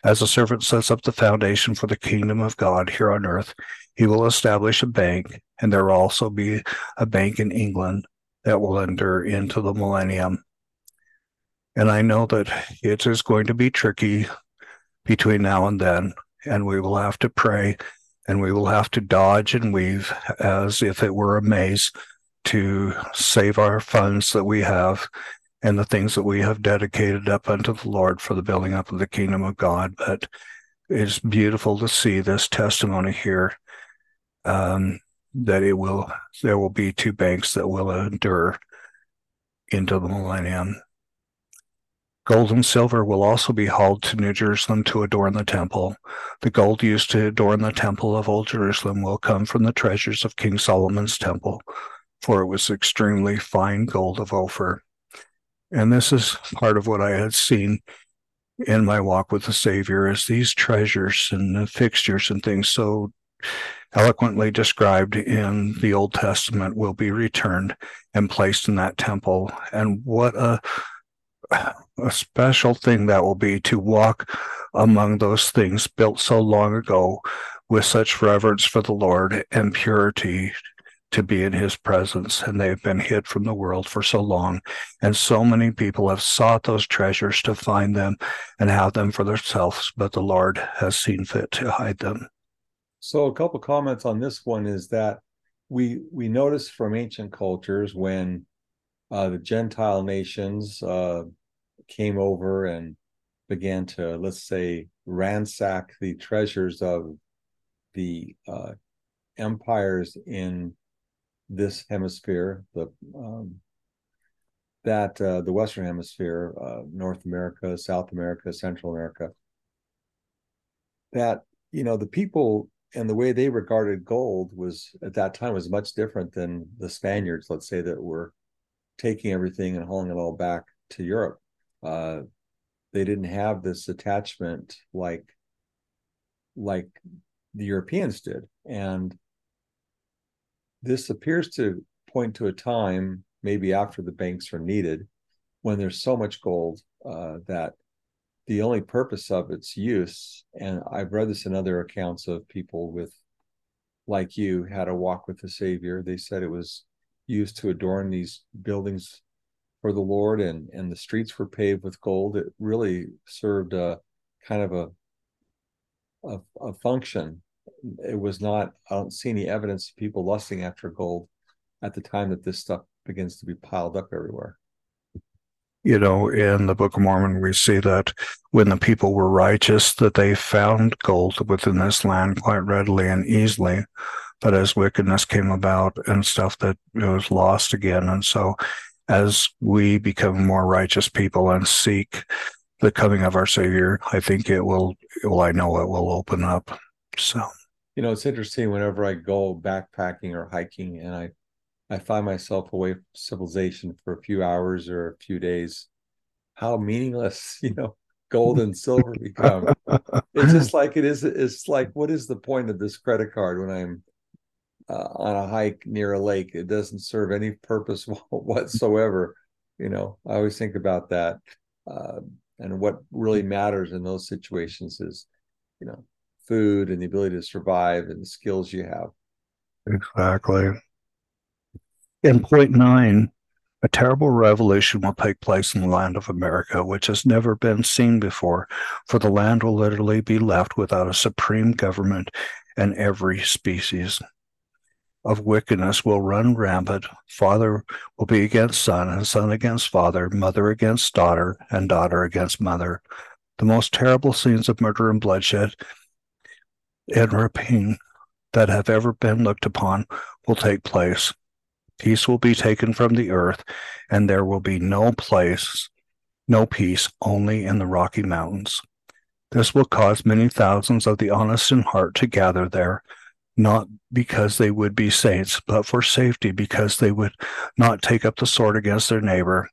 As the servant sets up the foundation for the kingdom of God here on earth, he will establish a bank, and there will also be a bank in England that will endure into the millennium. And I know that it is going to be tricky between now and then, and we will have to pray and we will have to dodge and weave as if it were a maze to save our funds that we have and the things that we have dedicated up unto the Lord for the building up of the kingdom of God. But it's beautiful to see this testimony here um, that it will there will be two banks that will endure into the millennium. Gold and silver will also be hauled to New Jerusalem to adorn the temple. The gold used to adorn the temple of Old Jerusalem will come from the treasures of King Solomon's temple, for it was extremely fine gold of Ophir. And this is part of what I had seen in my walk with the Savior is these treasures and the fixtures and things so eloquently described in the Old Testament will be returned and placed in that temple. And what a a special thing that will be to walk among those things built so long ago with such reverence for the Lord and purity to be in his presence and they've been hid from the world for so long. And so many people have sought those treasures to find them and have them for themselves but the lord has seen fit to hide them. So a couple comments on this one is that we we notice from ancient cultures when uh, the gentile nations uh, came over and began to let's say ransack the treasures of the uh, empires in this hemisphere, the um, that uh, the Western Hemisphere, uh, North America, South America, Central America, that you know the people and the way they regarded gold was at that time was much different than the Spaniards, let's say, that were taking everything and hauling it all back to Europe. Uh, they didn't have this attachment like like the Europeans did, and this appears to point to a time, maybe after the banks are needed, when there's so much gold uh, that the only purpose of its use, and I've read this in other accounts of people with, like you, had a walk with the Savior. They said it was used to adorn these buildings for the Lord and and the streets were paved with gold. It really served a kind of a a, a function. It was not. I don't see any evidence of people lusting after gold at the time that this stuff begins to be piled up everywhere you know, in the Book of Mormon, we see that when the people were righteous, that they found gold within this land quite readily and easily. But as wickedness came about and stuff, that it was lost again. And so, as we become more righteous people and seek the coming of our Savior, I think it will. Well, I know it will open up. So, you know, it's interesting. Whenever I go backpacking or hiking, and I I find myself away from civilization for a few hours or a few days, how meaningless, *laughs* you know, gold and silver become. it's just *laughs* like it is. It's like, what is the point of this credit card when I'm uh, on a hike near a lake? It doesn't serve any purpose *laughs* whatsoever. You know, I always think about that. Uh, and what really matters in those situations is, you know, food and the ability to survive and the skills you have. Exactly. In point nine, a terrible revolution will take place in the land of America, which has never been seen before, for the land will literally be left without a supreme government, and every species of wickedness will run rampant. Father will be against son, and son against father, mother against daughter, and daughter against mother. The most terrible scenes of murder and bloodshed and rapine that have ever been looked upon will take place. Peace will be taken from the earth, and there will be no place, no peace, only in the Rocky Mountains. This will cause many thousands of the honest in heart to gather there, not because they would be saints, but for safety, because they would not take up the sword against their neighbor.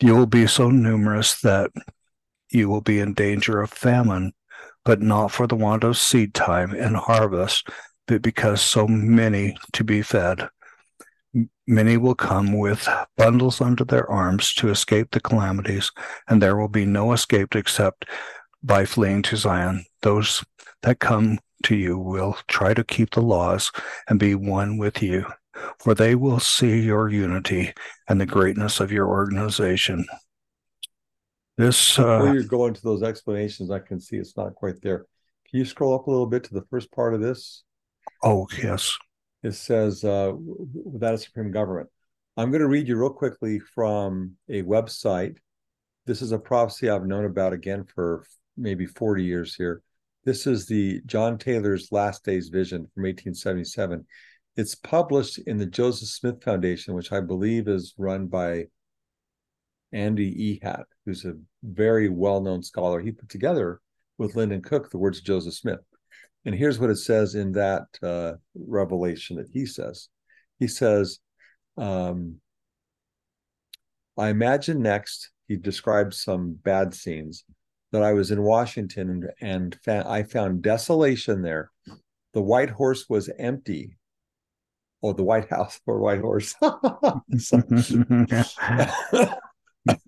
You will be so numerous that you will be in danger of famine, but not for the want of seed time and harvest, but because so many to be fed. Many will come with bundles under their arms to escape the calamities, and there will be no escape except by fleeing to Zion. Those that come to you will try to keep the laws and be one with you, for they will see your unity and the greatness of your organization. This uh, before you go into those explanations, I can see it's not quite there. Can you scroll up a little bit to the first part of this? Oh yes it says uh, without a supreme government. I'm going to read you real quickly from a website. This is a prophecy I've known about again for maybe 40 years here. This is the John Taylor's Last Days Vision from 1877. It's published in the Joseph Smith Foundation, which I believe is run by Andy Ehat, who's a very well known scholar. He put together with Lyndon Cook the words of Joseph Smith. And here's what it says in that uh, revelation that he says. He says, um, I imagine next, he describes some bad scenes that I was in Washington and, and fa- I found desolation there. The White Horse was empty. Oh, the White House *laughs* or White Horse. *laughs* *laughs*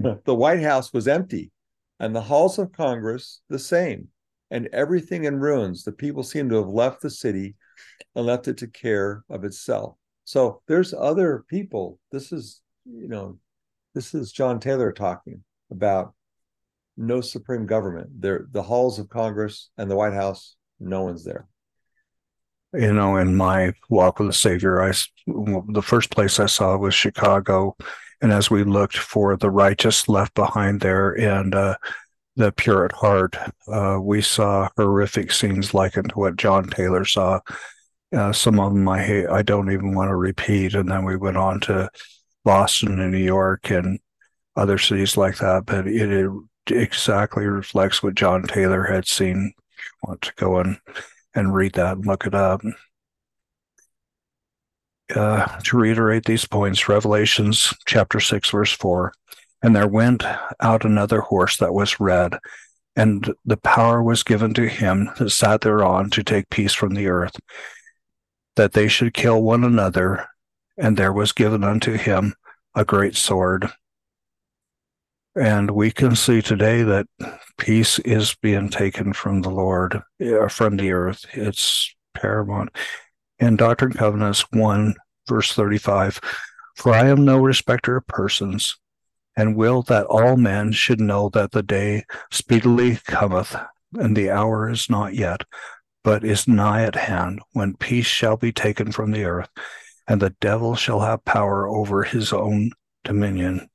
*laughs* the White House was empty, and the halls of Congress the same and everything in ruins. The people seem to have left the city and left it to care of itself. So there's other people. This is, you know, this is John Taylor talking about no supreme government. There, the halls of Congress and the White House, no one's there. You know, in my walk with the Savior, I the first place I saw was Chicago, and as we looked for the righteous left behind there, and uh, the pure at heart, uh, we saw horrific scenes likened to what John Taylor saw. Uh, some of them I hate, I don't even want to repeat. And then we went on to Boston and New York and other cities like that. But it, it exactly reflects what John Taylor had seen. If you want to go and, and read that and look it up. Uh, to reiterate these points, Revelations chapter 6, verse 4 and there went out another horse that was red, and the power was given to him that sat thereon to take peace from the earth, that they should kill one another, and there was given unto him a great sword. And we can see today that peace is being taken from the Lord, from the earth. It's paramount. In Doctrine and Covenants 1, verse 35, For I am no respecter of persons and will that all men should know that the day speedily cometh, and the hour is not yet, but is nigh at hand, when peace shall be taken from the earth, and the devil shall have power over his own dominion.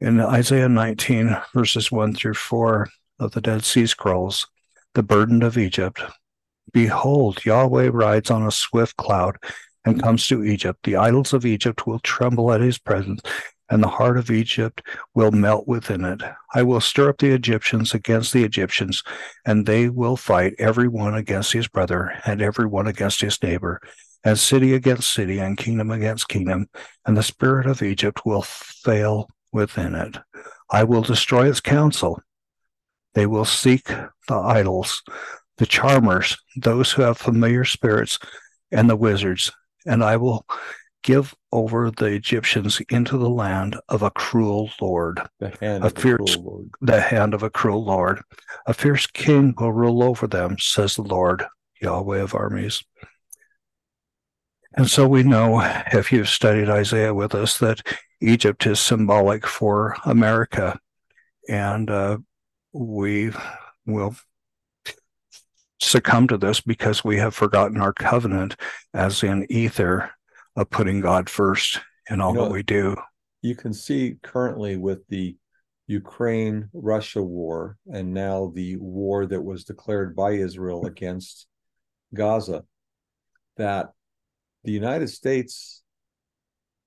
In Isaiah 19, verses 1 through 4 of the Dead Sea Scrolls, the burden of Egypt. Behold, Yahweh rides on a swift cloud and hmm. comes to Egypt. The idols of Egypt will tremble at his presence, and the heart of Egypt will melt within it. I will stir up the Egyptians against the Egyptians, and they will fight every one against his brother, and every one against his neighbor, and city against city, and kingdom against kingdom, and the spirit of Egypt will fail within it. I will destroy its counsel. They will seek the idols, the charmers, those who have familiar spirits, and the wizards, and I will give over the Egyptians into the land of a cruel lord. The hand a fierce, cruel Lord. the hand of a cruel lord. A fierce king will rule over them, says the Lord, Yahweh of armies. And so we know, if you've studied Isaiah with us, that Egypt is symbolic for America. And uh, we will succumb to this because we have forgotten our covenant as in Ether of putting God first in all You know, that we do. You can see currently with the Ukraine Russia war and now the war that was declared by Israel against Gaza that the United States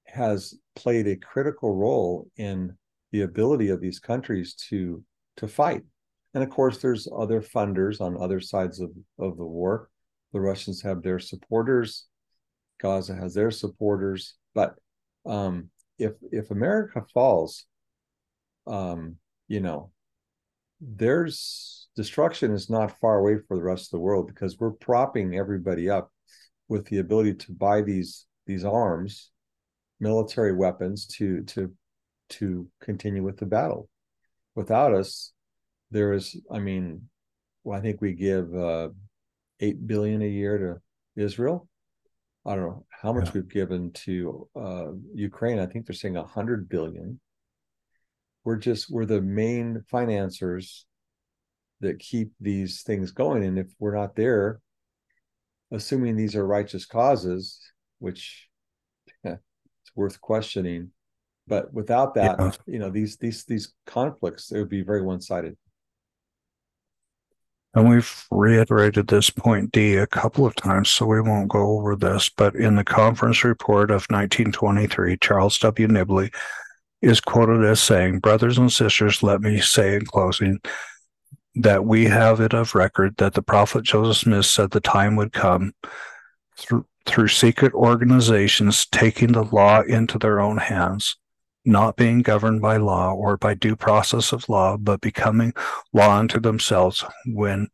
has played a critical role in the ability of these countries to to fight. And of course, there's other funders on other sides of, of the war. The Russians have their supporters, Gaza has their supporters. But um, if if America falls, um, you know, there's destruction is not far away for the rest of the world because we're propping everybody up with the ability to buy these these arms, military weapons to to to continue with the battle. Without us, there is, I mean, well, I think we give uh, eight billion a year to Israel. I don't know how much Yeah. we've given to uh, Ukraine. I think they're saying a hundred billion. We're just we're the main financiers that keep these things going, and if we're not there, assuming these are righteous causes, which *laughs* it's worth questioning, but without that, Yeah. you know, these these these conflicts, it would be very one sided. And we've reiterated this point D a couple of times, so we won't go over this. But in the conference report of 1923, Charles W. Nibley is quoted as saying, Brothers and sisters, let me say in closing that we have it of record that the prophet Joseph Smith said the time would come through, through secret organizations taking the law into their own hands, not being governed by law or by due process of law, but becoming law unto themselves when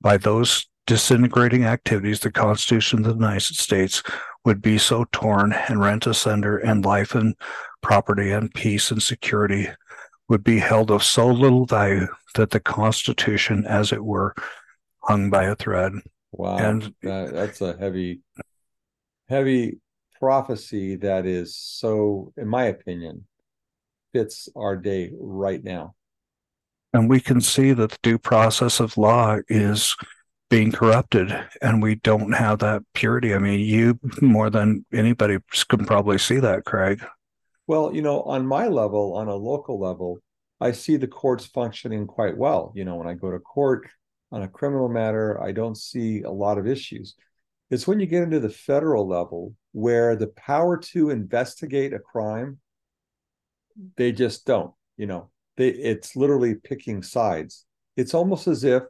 by those disintegrating activities the Constitution of the United States would be so torn and rent asunder, and life and property and peace and security would be held of so little value that the Constitution, as it were, hung by a thread. Wow, And- that, that's a heavy, heavy prophecy that is so, in my opinion, fits our day right now. And we can see that the due process of law is being corrupted, and we don't have that purity. I mean, you more than anybody can probably see that, Craig. Well, you know, on my level, on a local level, I see the courts functioning quite well. You know, when I go to court on a criminal matter, I don't see a lot of issues. It's when you get into the federal level where the power to investigate a crime, they just don't, you know, they it's literally picking sides. It's almost as if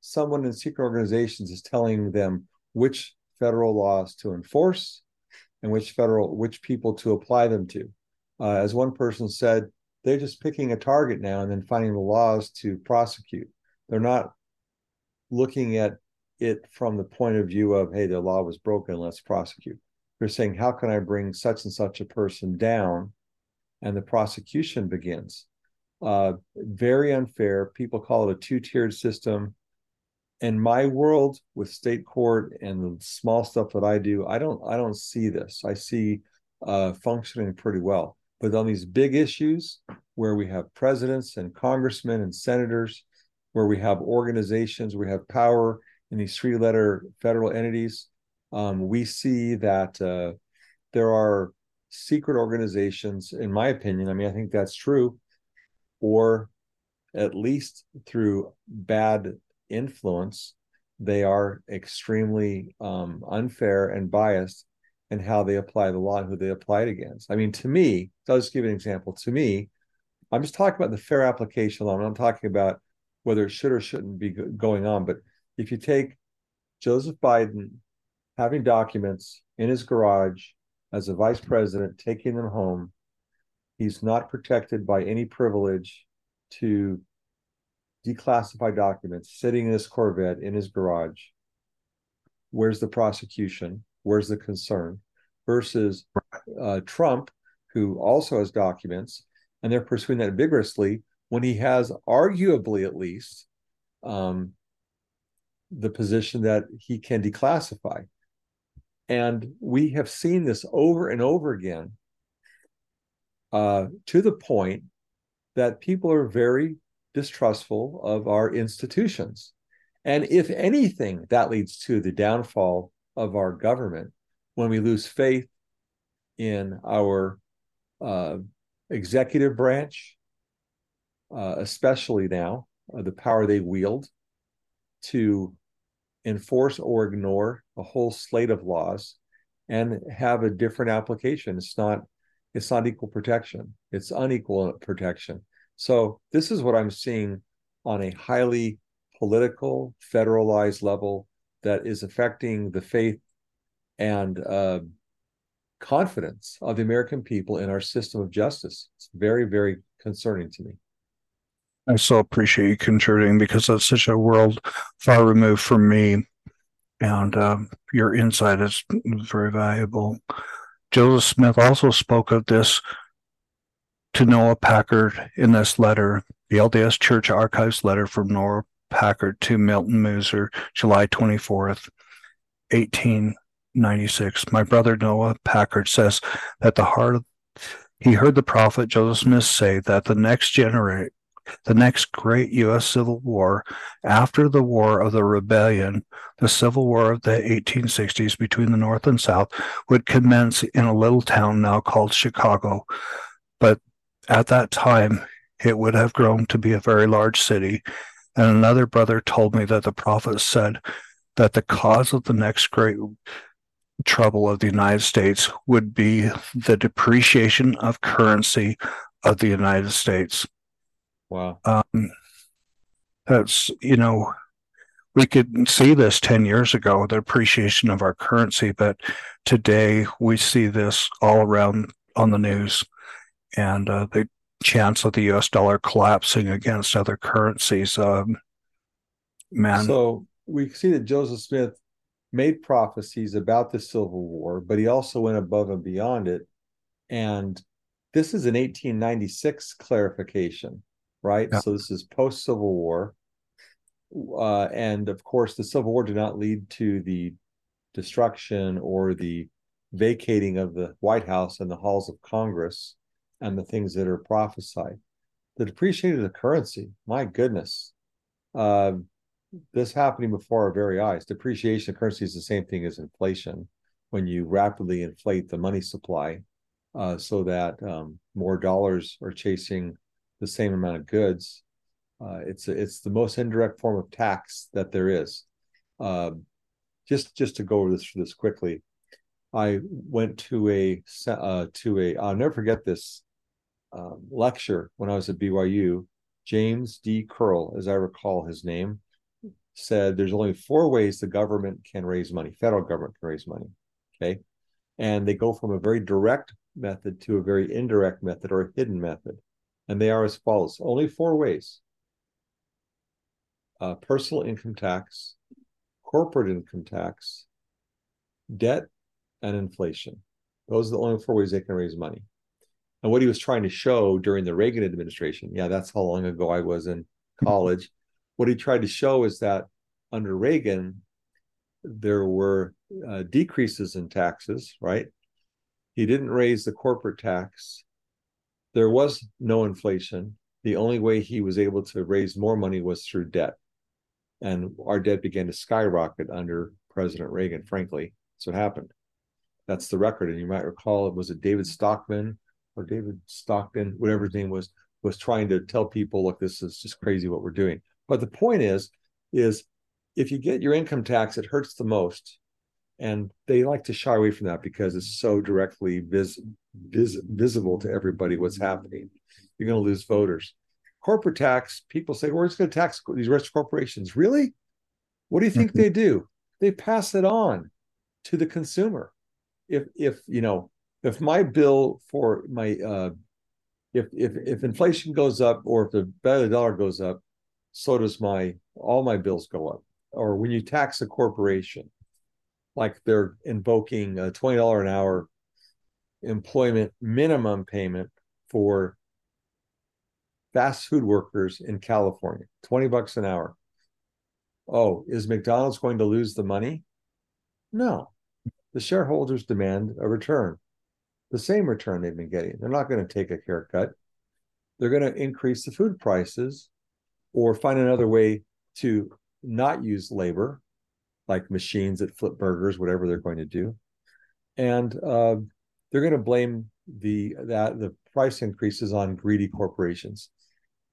someone in secret organizations is telling them which federal laws to enforce and which federal which people to apply them to. Uh, as one person said, they're just picking a target now and then finding the laws to prosecute. They're not looking at it from the point of view of, hey, the law was broken, let's prosecute. They're saying, how can I bring such and such a person down? And the prosecution begins. Uh, very unfair. People call it a two tiered system. In my world with state court and the small stuff that I do, I don't I don't see this. I see uh, functioning pretty well But on these big issues where we have presidents and congressmen and senators, where we have organizations, we have power in these three letter federal entities, um, we see that uh, there are secret organizations, in my opinion. I mean, I think that's true, or at least through bad influence, they are extremely um, unfair and biased in how they apply the law and who they apply it against. I mean, to me, I'll just give an example. To me, I'm just talking about the fair application law. I'm not talking about whether it should or shouldn't be going on. But if you take Joseph Biden having documents in his garage as a vice president, taking them home, he's not protected by any privilege to declassify documents sitting in his Corvette in his garage. Where's the prosecution? Where's the concern? Versus uh, Trump, who also has documents, and they're pursuing that vigorously when he has, arguably at least, um, the position that he can declassify. And we have seen this over and over again uh, to the point that people are very distrustful of our institutions. And if anything, that leads to the downfall of our government when we lose faith in our uh, executive branch, uh, especially now, uh, the power they wield to enforce or ignore a whole slate of laws and have a different application. It's not it's not equal protection. It's unequal protection. So this is what I'm seeing on a highly political, federalized level that is affecting the faith and uh, confidence of the American people in our system of justice. It's very, very concerning to me. I so appreciate you contributing because that's such a world far removed from me. And um, your insight is very valuable. Joseph Smith also spoke of this to Noah Packard in this letter, the LDS Church Archives letter from Noah Packard to Milton Musser, July 24th, 1896. My brother Noah Packard says that the heart of, he heard the prophet Joseph Smith say that the next generation the next great U.S. Civil War, after the War of the Rebellion, the Civil War of the 1860s between the North and South, would commence in a little town now called Chicago. But at that time, it would have grown to be a very large city. And another brother told me that the prophet said that the cause of the next great trouble of the United States would be the depreciation of currency of the United States. Wow. Um, that's, you know, we could see this 10 years ago, the appreciation of our currency, but today we see this all around on the news and uh, the chance of the US dollar collapsing against other currencies. Um, man. So we see that Joseph Smith made prophecies about the Civil War, but he also went above and beyond it. And this is an 1896 clarification right? Yeah. So this is post Civil War. Uh, and of course, the Civil War did not lead to the destruction or the vacating of the White House and the halls of Congress and the things that are prophesied. The depreciation of the currency, my goodness. Uh, this happening before our very eyes. Depreciation of currency is the same thing as inflation when you rapidly inflate the money supply uh, so that um, more dollars are chasing the same amount of goods. Uh, it's it's the most indirect form of tax that there is. Um, just just to go over this this quickly, I went to a uh, to a I'll never forget this um, lecture when I was at BYU. James D. Curl, as I recall his name, said there's only four ways the government can raise money. Federal government can raise money. Okay, and they go from a very direct method to a very indirect method or a hidden method and they are as follows only four ways uh, personal income tax, corporate income tax, debt, and inflation. Those are the only four ways they can raise money. And what he was trying to show during the Reagan administration, yeah, that's how long ago I was in college. *laughs* what he tried to show is that under Reagan, there were uh, decreases in taxes, right? He didn't raise the corporate tax there was no inflation. The only way he was able to raise more money was through debt. And our debt began to skyrocket under President Reagan, frankly. So it happened. That's the record. And you might recall it was a David Stockman or David Stockton, whatever his name was, was trying to tell people, look, this is just crazy what we're doing. But the point is, is if you get your income tax, it hurts the most. And they like to shy away from that because it's so directly vis, vis, visible to everybody what's happening. You're going to lose voters. Corporate tax, people say, we're just going to tax these rich corporations. Really? What do you think mm-hmm. they do? They pass it on to the consumer. If if you know, if my bill for my uh if if if inflation goes up or if the the dollar goes up, so does my all my bills go up. Or when you tax a corporation, like they're invoking a twenty dollar an hour employment minimum payment for fast food workers in California, 20 bucks an hour. Oh, is McDonald's going to lose the money? No. The shareholders demand a return, the same return they've been getting. They're not going to take a haircut. They're going to increase the food prices or find another way to not use labor, like machines that flip burgers, whatever they're going to do. And uh, they're going to blame the that the price increases on greedy corporations.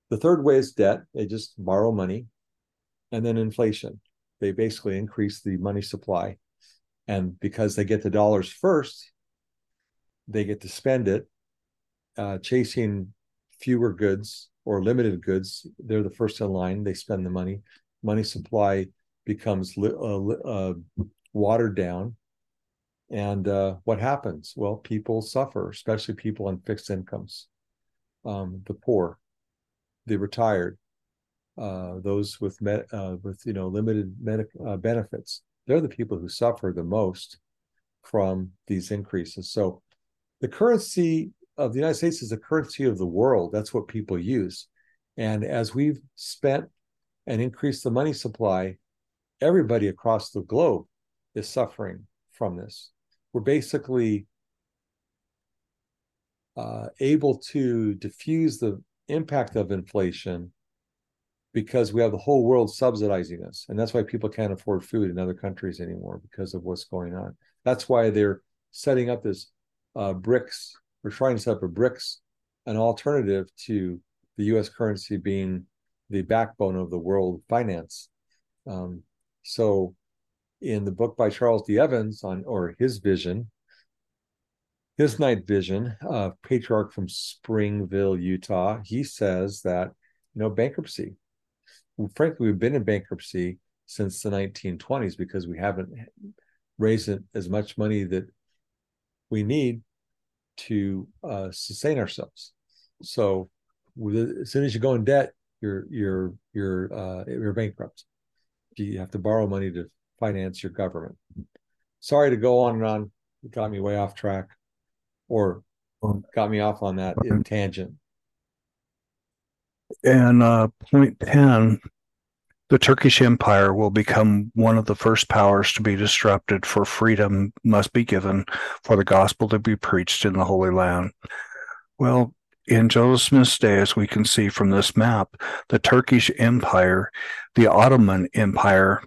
The third way is debt. They just borrow money. And then inflation. They basically increase the money supply. And because they get the dollars first, they get to spend it uh, chasing fewer goods or limited goods. They're the first in line. They spend the money. Money supply becomes uh, uh, watered down. And uh, what happens? Well, people suffer, especially people on fixed incomes, um, the poor the retired, uh, those with med, uh, with you know limited uh, benefits. They're the people who suffer the most from these increases. So, the currency of the United States is the currency of the world. That's what people use. And as we've spent and increased the money supply, everybody across the globe is suffering from this. We're basically uh, able to diffuse the impact of inflation because we have the whole world subsidizing us. And that's why people can't afford food in other countries anymore because of what's going on. That's why they're setting up this uh, BRICS. We're trying to set up a BRICS, an alternative to the US currency being the backbone of the world finance. Um, so, in the book by Charles D. Evans on, or his vision, his night vision, uh, patriarch from Springville, Utah, he says that you know bankruptcy. Well, frankly, we've been in bankruptcy since the 1920s because we haven't raised as much money that we need to uh, sustain ourselves. So, as soon as you go in debt, you're you're you're uh, you're bankrupt. You have to borrow money to finance your government. Sorry to go on and on. It got me way off track or got me off on that tangent. And uh, point 10 the Turkish Empire will become one of the first powers to be disrupted, for freedom must be given for the gospel to be preached in the Holy Land. Well, in Joseph Smith's day, as we can see from this map, the Turkish Empire, the Ottoman Empire,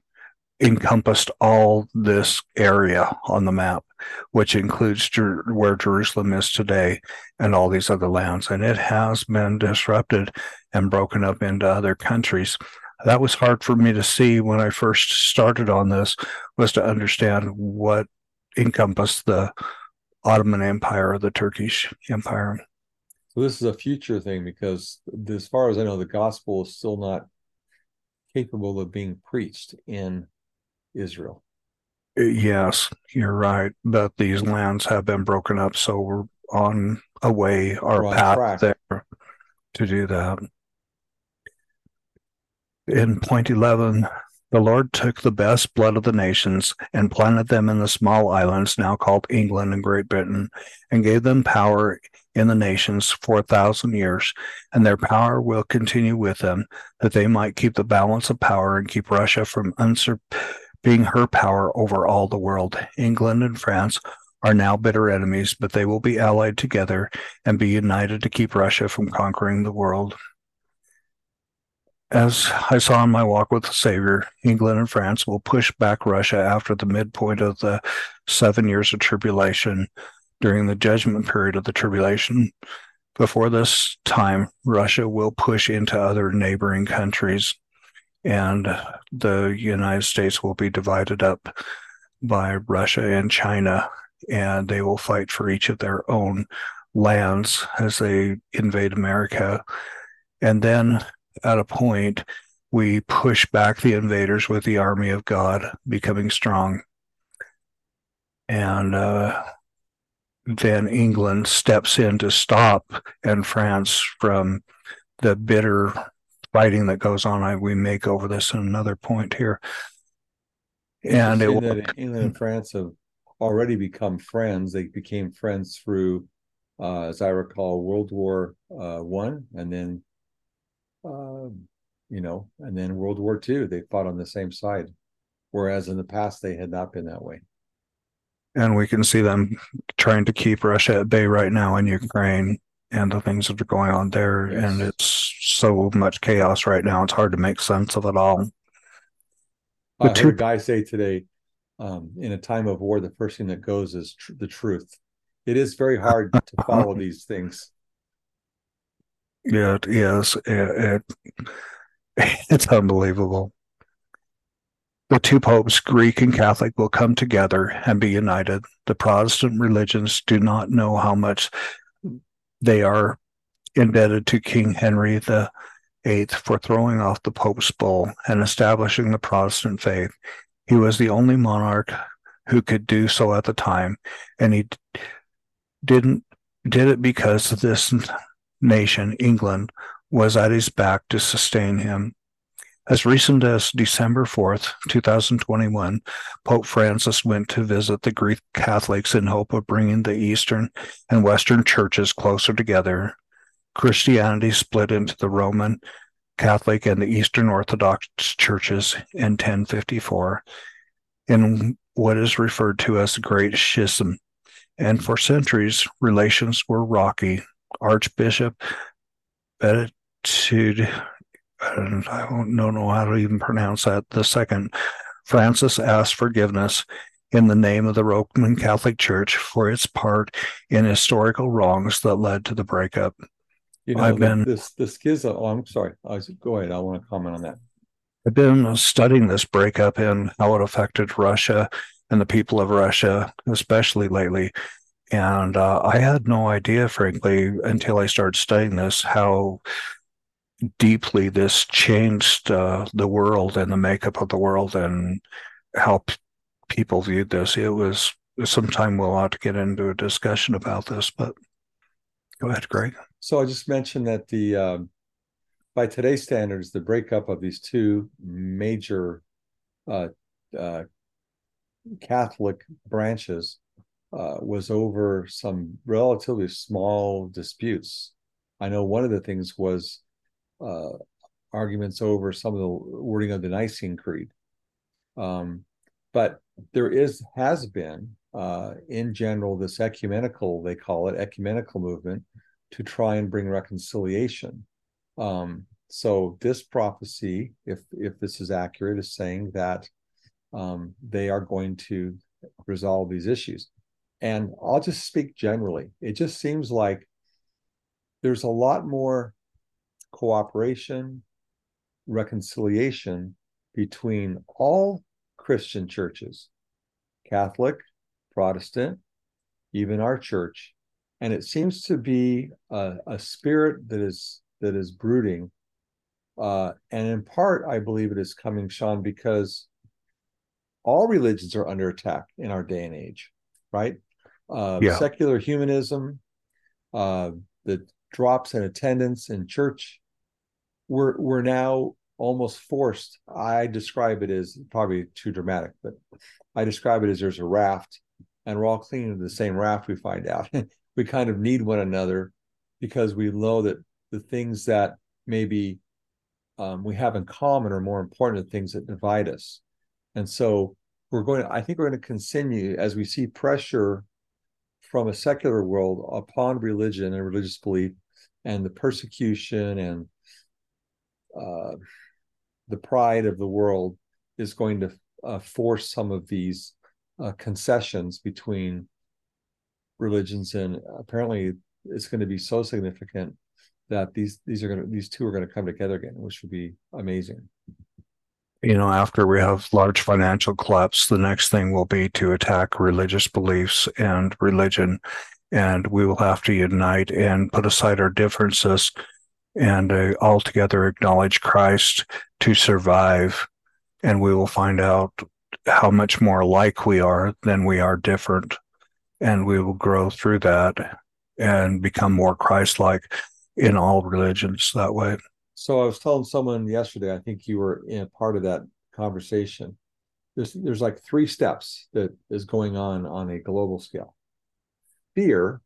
encompassed all this area on the map which includes Jer- where Jerusalem is today and all these other lands. And it has been disrupted and broken up into other countries. That was hard for me to see when I first started on this, was to understand what encompassed the Ottoman Empire or the Turkish Empire. This is a future thing because, as far as I know, the gospel is still not capable of being preached in Israel. Uh, yes, you're right. But these lands have been broken up, so we're on a way, our path there to do that. In point 11, the Lord took the best blood of the nations and planted them in the small islands now called England and Great Britain, and gave them power in the nations for a thousand years, and their power will continue with them, that they might keep the balance of power and keep Russia from usurping being her power over all the world. England and France are now bitter enemies, but they will be allied together and be united to keep Russia from conquering the world. As I saw in my walk with the Savior, England and France will push back Russia after the midpoint of the seven years of tribulation during the judgment period of the tribulation. Before this time, Russia will push into other neighboring countries, and the United States will be divided up by Russia and China, and they will fight for each of their own lands as they invade America. And then at a point, we push back the invaders with the army of God becoming strong. And uh, then England steps in to stop and France from the bitter fighting that goes on. I, we make over this in another point here. And it England and France have already become friends. They became friends through, uh, as I recall, World War uh, One, and then uh, you know, and then World War Two. they fought on the same side, whereas in the past they had not been that way. And we can see them trying to keep Russia at bay right now in Ukraine and the things that are going on there. Yes. And it's so much chaos right now. It's hard to make sense of it all. I heard a guy say today, um, in a time of war, the first thing that goes is tr- the truth. It is very hard to follow *laughs* these things. Yeah, it is. It, it, *laughs* it's unbelievable. The two popes, Greek and Catholic, will come together and be united. The Protestant religions do not know how much they are indebted to King Henry the Eighth for throwing off the Pope's bull and establishing the Protestant faith. He was the only monarch who could do so at the time, and he didn't did it because this nation, England, was at his back to sustain him. As recent as December 4th, 2021, Pope Francis went to visit the Greek Catholics in hope of bringing the Eastern and Western churches closer together. Christianity split into the Roman Catholic and the Eastern Orthodox churches in 1054 in what is referred to as the Great Schism. And for centuries, relations were rocky Archbishop Beatitude, I don't know how to even pronounce that, the second, Francis asked forgiveness in the name of the Roman Catholic Church for its part in historical wrongs that led to the breakup. You know, I've been this the schism. Oh, I'm sorry. I was, go ahead. I want to comment on that. I've been studying this breakup and how it affected Russia and the people of Russia, especially lately. And uh, I had no idea, frankly, until I started studying this, how deeply this changed uh, the world and the makeup of the world and how p- people viewed this. It was sometime we'll have to get into a discussion about this, but go ahead, Greg. So I just mentioned that the um, by today's standards, the breakup of these two major uh, uh, Catholic branches uh, was over some relatively small disputes. I know one of the things was uh, arguments over some of the wording of the Nicene Creed. Um, but there is has been uh, in general this ecumenical they call it ecumenical movement to try and bring reconciliation. Um, so this prophecy, if if this is accurate, is saying that um, they are going to resolve these issues. And I'll just speak generally. It just seems like there's a lot more cooperation, reconciliation between all Christian churches, Catholic, Protestant, even our church. And it seems to be a, a spirit that is that is brooding. Uh, and in part, I believe it is coming, Sean, because all religions are under attack in our day and age, right? uh, yeah. secular humanism, uh, the drops in attendance in church. We're we're now almost forced. I describe it as probably too dramatic, but I describe it as there's a raft, and we're all clinging to the same raft. We find out *laughs* we kind of need one another because we know that the things that maybe um, we have in common are more important than things that divide us. And so we're going. To, I think we're going to continue as we see pressure from a secular world upon religion and religious belief and the persecution and uh, the pride of the world is going to uh, force some of these uh, concessions between religions and apparently it's going to be so significant that these these are going to these two are going to come together again which would be amazing. You know after we have large financial collapse the next thing will be to attack religious beliefs and religion and we will have to unite and put aside our differences and uh, altogether acknowledge Christ to survive. And we will find out how much more alike we are than we are different. And we will grow through that and become more christ-like in all religions that way. So i was telling someone yesterday i think you were in part of that conversation. There's there's like three steps that is going on on a global scale. Fear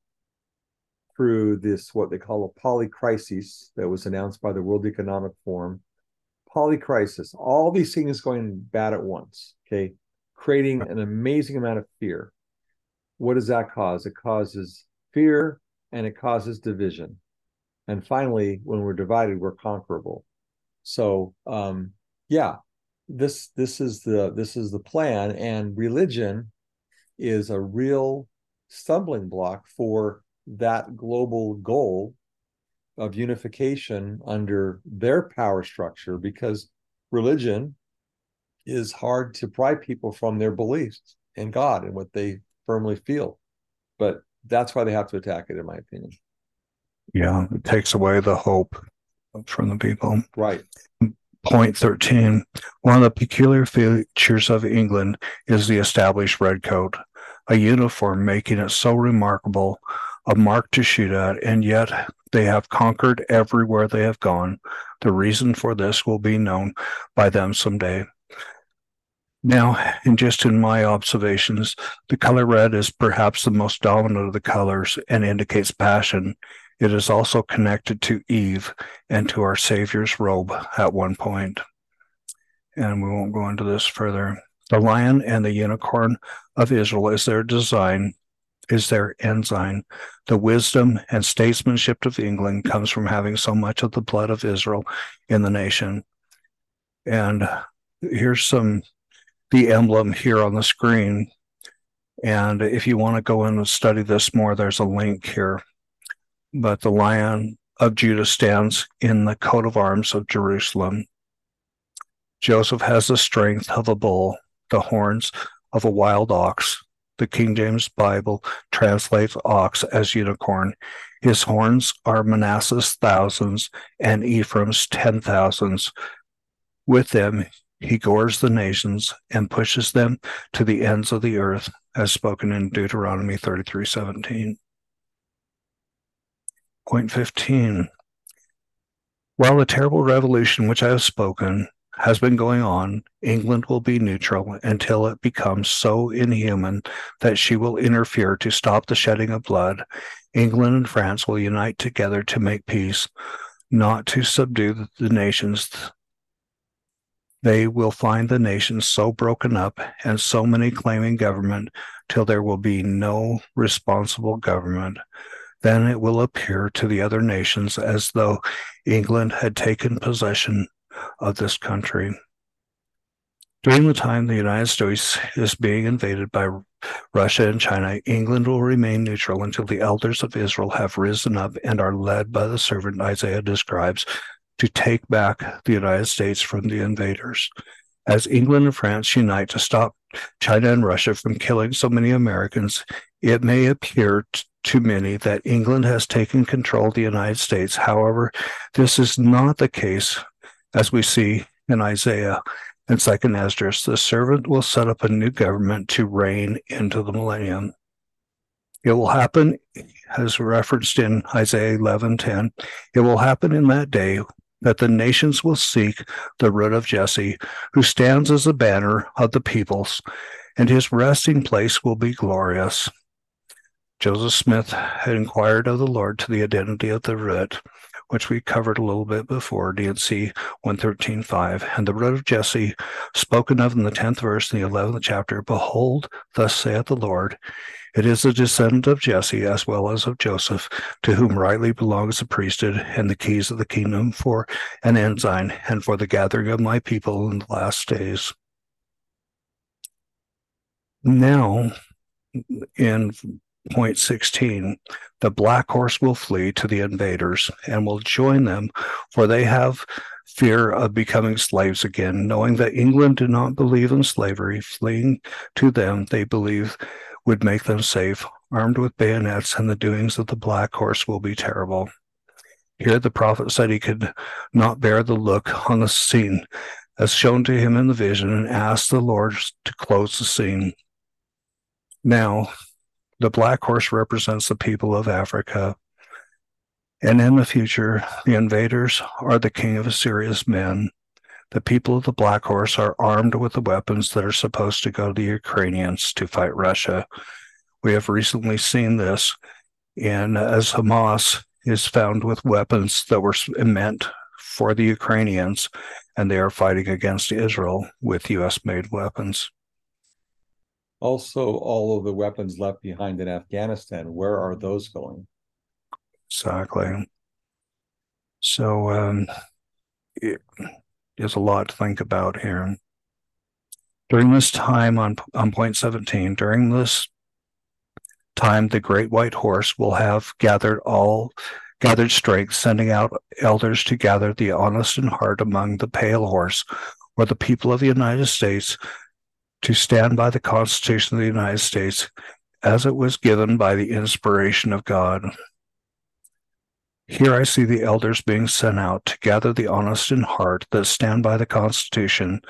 through this what they call a polycrisis that was announced by the world economic forum polycrisis, all these things going bad at once, okay, creating an amazing amount of fear. What does that cause? It causes fear and it causes division. And finally, when we're divided, we're conquerable. So um, yeah, this this is the this is the plan, and religion is a real stumbling block for that global goal of unification under their power structure because religion is hard to pry people from their beliefs in God and what they firmly feel. But that's why they have to attack it, in my opinion. Yeah, it takes away the hope from the people. Right. Point 13. One of the peculiar features of England is the established red coat, a uniform making it so remarkable, a mark to shoot at, and yet they have conquered everywhere they have gone. The reason for this will be known by them someday. Now, and just in my observations, the color red is perhaps the most dominant of the colors and indicates passion. It is also connected to Eve and to our Savior's robe at one point. And we won't go into this further. The lion and the unicorn of Israel is their design is their ensign. The wisdom and statesmanship of England comes from having so much of the blood of Israel in the nation. And here's some the emblem here on the screen. And if you want to go in and study this more, there's a link here. But the lion of Judah stands in the coat of arms of Jerusalem. Joseph has the strength of a bull, the horns of a wild ox, the King James Bible translates ox as unicorn. His horns are Manasseh's thousands and Ephraim's ten thousands. With them, he gores the nations and pushes them to the ends of the earth, as spoken in Deuteronomy 33 17. Point 15. While the terrible revolution which I have spoken has been going on, England will be neutral until it becomes so inhuman that she will interfere to stop the shedding of blood. England and France will unite together to make peace, not to subdue the nations. They will find the nations so broken up and so many claiming government till there will be no responsible government. Then it will appear to the other nations as though England had taken possession of this country. During the time the United States is being invaded by Russia and China, England will remain neutral until the elders of Israel have risen up and are led by the servant Isaiah describes to take back the United States from the invaders. As England and France unite to stop China and Russia from killing so many Americans, it may appear to many that England has taken control of the United States. However, this is not the case as we see in Isaiah and Second Esdras, the servant will set up a new government to reign into the millennium. It will happen, as referenced in Isaiah 11:10. It will happen in that day that the nations will seek the root of Jesse, who stands as a banner of the peoples, and his resting place will be glorious. Joseph Smith had inquired of the Lord to the identity of the root which we covered a little bit before, D&C 113.5. And the root of Jesse, spoken of in the 10th verse in the 11th chapter, Behold, thus saith the Lord, It is a descendant of Jesse as well as of Joseph, to whom rightly belongs the priesthood and the keys of the kingdom for an ensign and for the gathering of my people in the last days. Now, in point 16, the black horse will flee to the invaders and will join them, for they have fear of becoming slaves again, knowing that England did not believe in slavery. Fleeing to them, they believe would make them safe. Armed with bayonets, and the doings of the black horse will be terrible. Here the prophet said he could not bear the look on the scene as shown to him in the vision and asked the Lord to close the scene. Now, the black horse represents the people of Africa. And in the future, the invaders are the king of Assyria's men. The people of the black horse are armed with the weapons that are supposed to go to the Ukrainians to fight Russia. We have recently seen this in as Hamas is found with weapons that were meant for the Ukrainians, and they are fighting against Israel with US made weapons. Also, all of the weapons left behind in Afghanistan, where are those going? Exactly. So um, it, there's a lot to think about here. During this time on, on point 17, during this time, the great white horse will have gathered all gathered strength, sending out elders to gather the honest in heart among the pale horse, or the people of the United States to stand by the Constitution of the United States as it was given by the inspiration of God. Here I see the elders being sent out to gather the honest in heart that stand by the Constitution.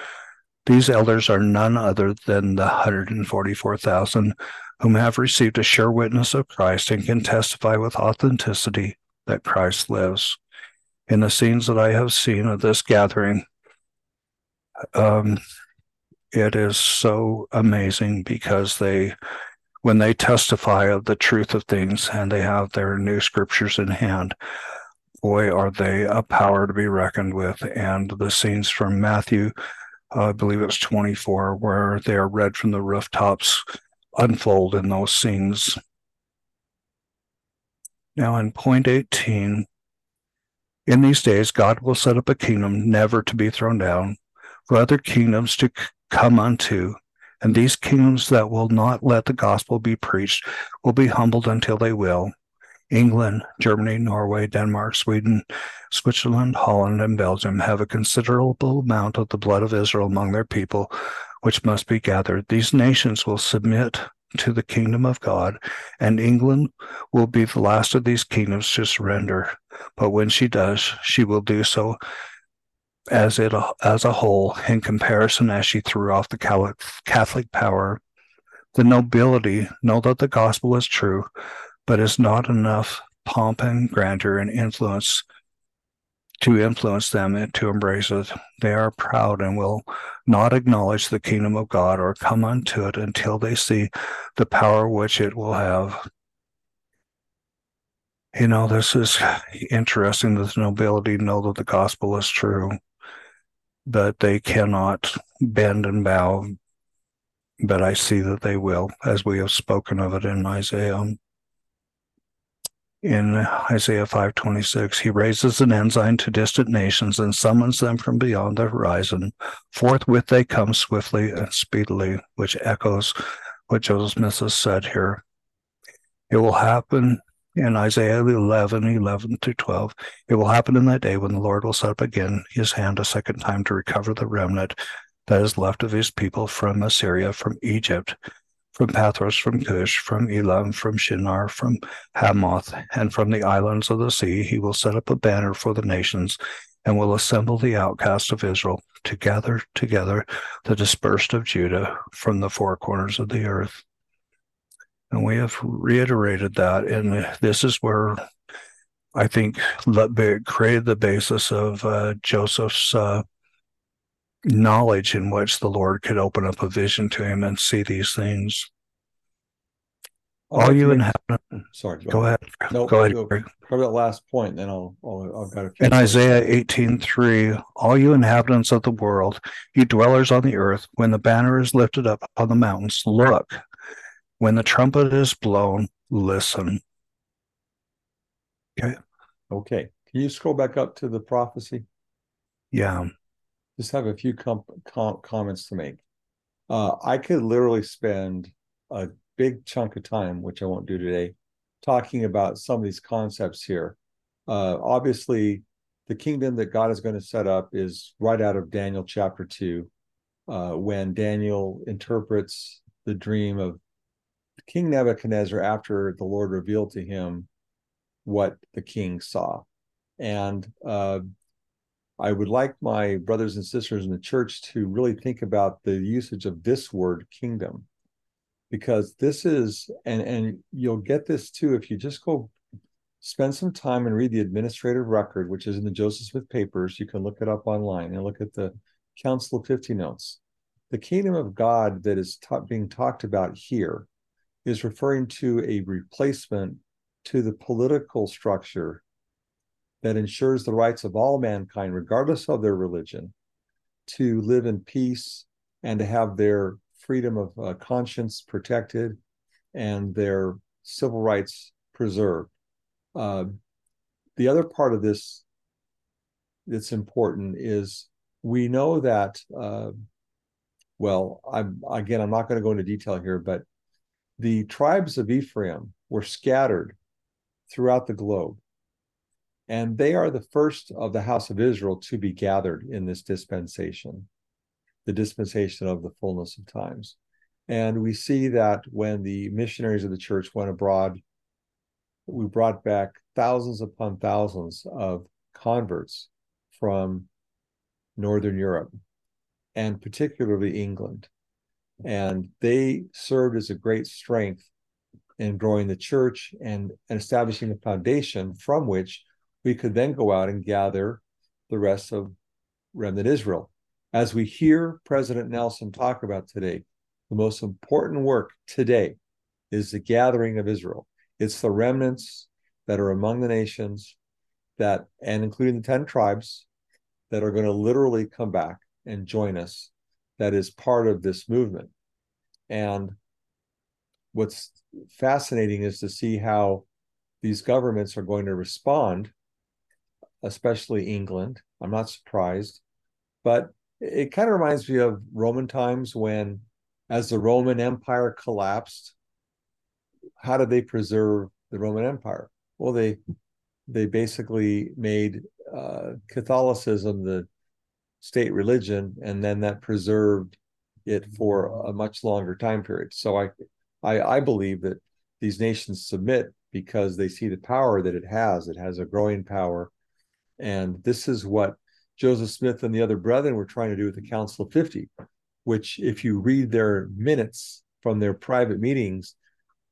These elders are none other than the 144,000 whom have received a sure witness of Christ and can testify with authenticity that Christ lives. In the scenes that I have seen of this gathering, um, it is so amazing because they when they testify of the truth of things and they have their new scriptures in hand boy are they a power to be reckoned with. And the scenes from matthew i believe it's 24 where they are read from the rooftops unfold in those scenes. Now in point 18 in these days god will set up a kingdom never to be thrown down for other kingdoms to come unto. And these kingdoms that will not let the gospel be preached will be humbled until they will. England, Germany, Norway, Denmark, Sweden, Switzerland, Holland, and Belgium have a considerable amount of the blood of Israel among their people, which must be gathered. These nations will submit to the kingdom of God, and England will be the last of these kingdoms to surrender. But when she does, she will do so as it as a whole in comparison as she threw off the Catholic power. The nobility know that the gospel is true, but is not enough pomp and grandeur and influence to influence them and to embrace it. They are proud and will not acknowledge the kingdom of God or come unto it until they see the power which it will have. You know, this is interesting that the nobility know that the gospel is true but they cannot bend and bow. But I see that they will, as we have spoken of it in Isaiah. In Isaiah 5:26, he raises an ensign to distant nations and summons them from beyond the horizon. Forthwith they come swiftly and speedily, which echoes what Joseph Smith has said here. It will happen in Isaiah 11, 11 to 12. It will happen in that day when the Lord will set up again his hand a second time to recover the remnant that is left of his people from Assyria, from Egypt, from Pathros, from Cush, from Elam, from Shinar, from Hamath, and from the islands of the sea. He will set up a banner for the nations and will assemble the outcasts of Israel to gather together the dispersed of Judah from the four corners of the earth. And we have reiterated that. And this is where I think created the basis of uh, Joseph's uh, knowledge in which the Lord could open up a vision to him and see these things. All you inhabitants. Sorry, go, go ahead. No, go ahead. Go, cover that last point, then I'll, I'll, I'll got a few. In Isaiah eighteen three, all you inhabitants of the world, you dwellers on the earth, when the banner is lifted up on the mountains, look, When the trumpet is blown, listen. Okay. Okay. Can you scroll back up to the prophecy? Yeah. Just have a few com- com- comments to make. Uh, I could literally spend a big chunk of time, which I won't do today, talking about some of these concepts here. Uh, obviously, the kingdom that God is going to set up is right out of Daniel chapter 2, uh, when Daniel interprets the dream of King Nebuchadnezzar after the Lord revealed to him what the king saw. And uh, I would like my brothers and sisters in the church to really think about the usage of this word kingdom. Because this is and and you'll get this too if you just go spend some time and read the administrative record which is in the joseph smith papers. You can look it up online and look at the council of 50 notes. The kingdom of god that is ta- being talked about here is referring to a replacement to the political structure that ensures the rights of all mankind regardless of their religion to live in peace and to have their freedom of uh, conscience protected and their civil rights preserved. Uh, the other part of this that's important is we know that, uh, well, I'm again, I'm not going to go into detail here, but the tribes of Ephraim were scattered throughout the globe. And they are the first of the house of Israel to be gathered in this dispensation the dispensation of the fullness of times. And we see that when the missionaries of the church went abroad, we brought back thousands upon thousands of converts from Northern Europe and particularly England. And they served as a great strength in growing the church and, and establishing a foundation from which we could then go out and gather the rest of remnant Israel. As we hear President Nelson talk about today, the most important work today is the gathering of Israel. It's the remnants that are among the nations that, and including the 10 tribes, that are going to literally come back and join us, that is part of this movement. And what's fascinating is to see how these governments are going to respond, especially England. I'm not surprised, but it kind of reminds me of Roman times when, as the Roman Empire collapsed, how did they preserve the Roman Empire? Well, they they basically made uh, Catholicism the state religion, and then that preserved it for mm-hmm. a much longer time period. So I, I, I believe that these nations submit because they see the power that it has. It has a growing power, and this is what Joseph Smith and the other brethren were trying to do with the Council of 50, which, if you read their minutes from their private meetings,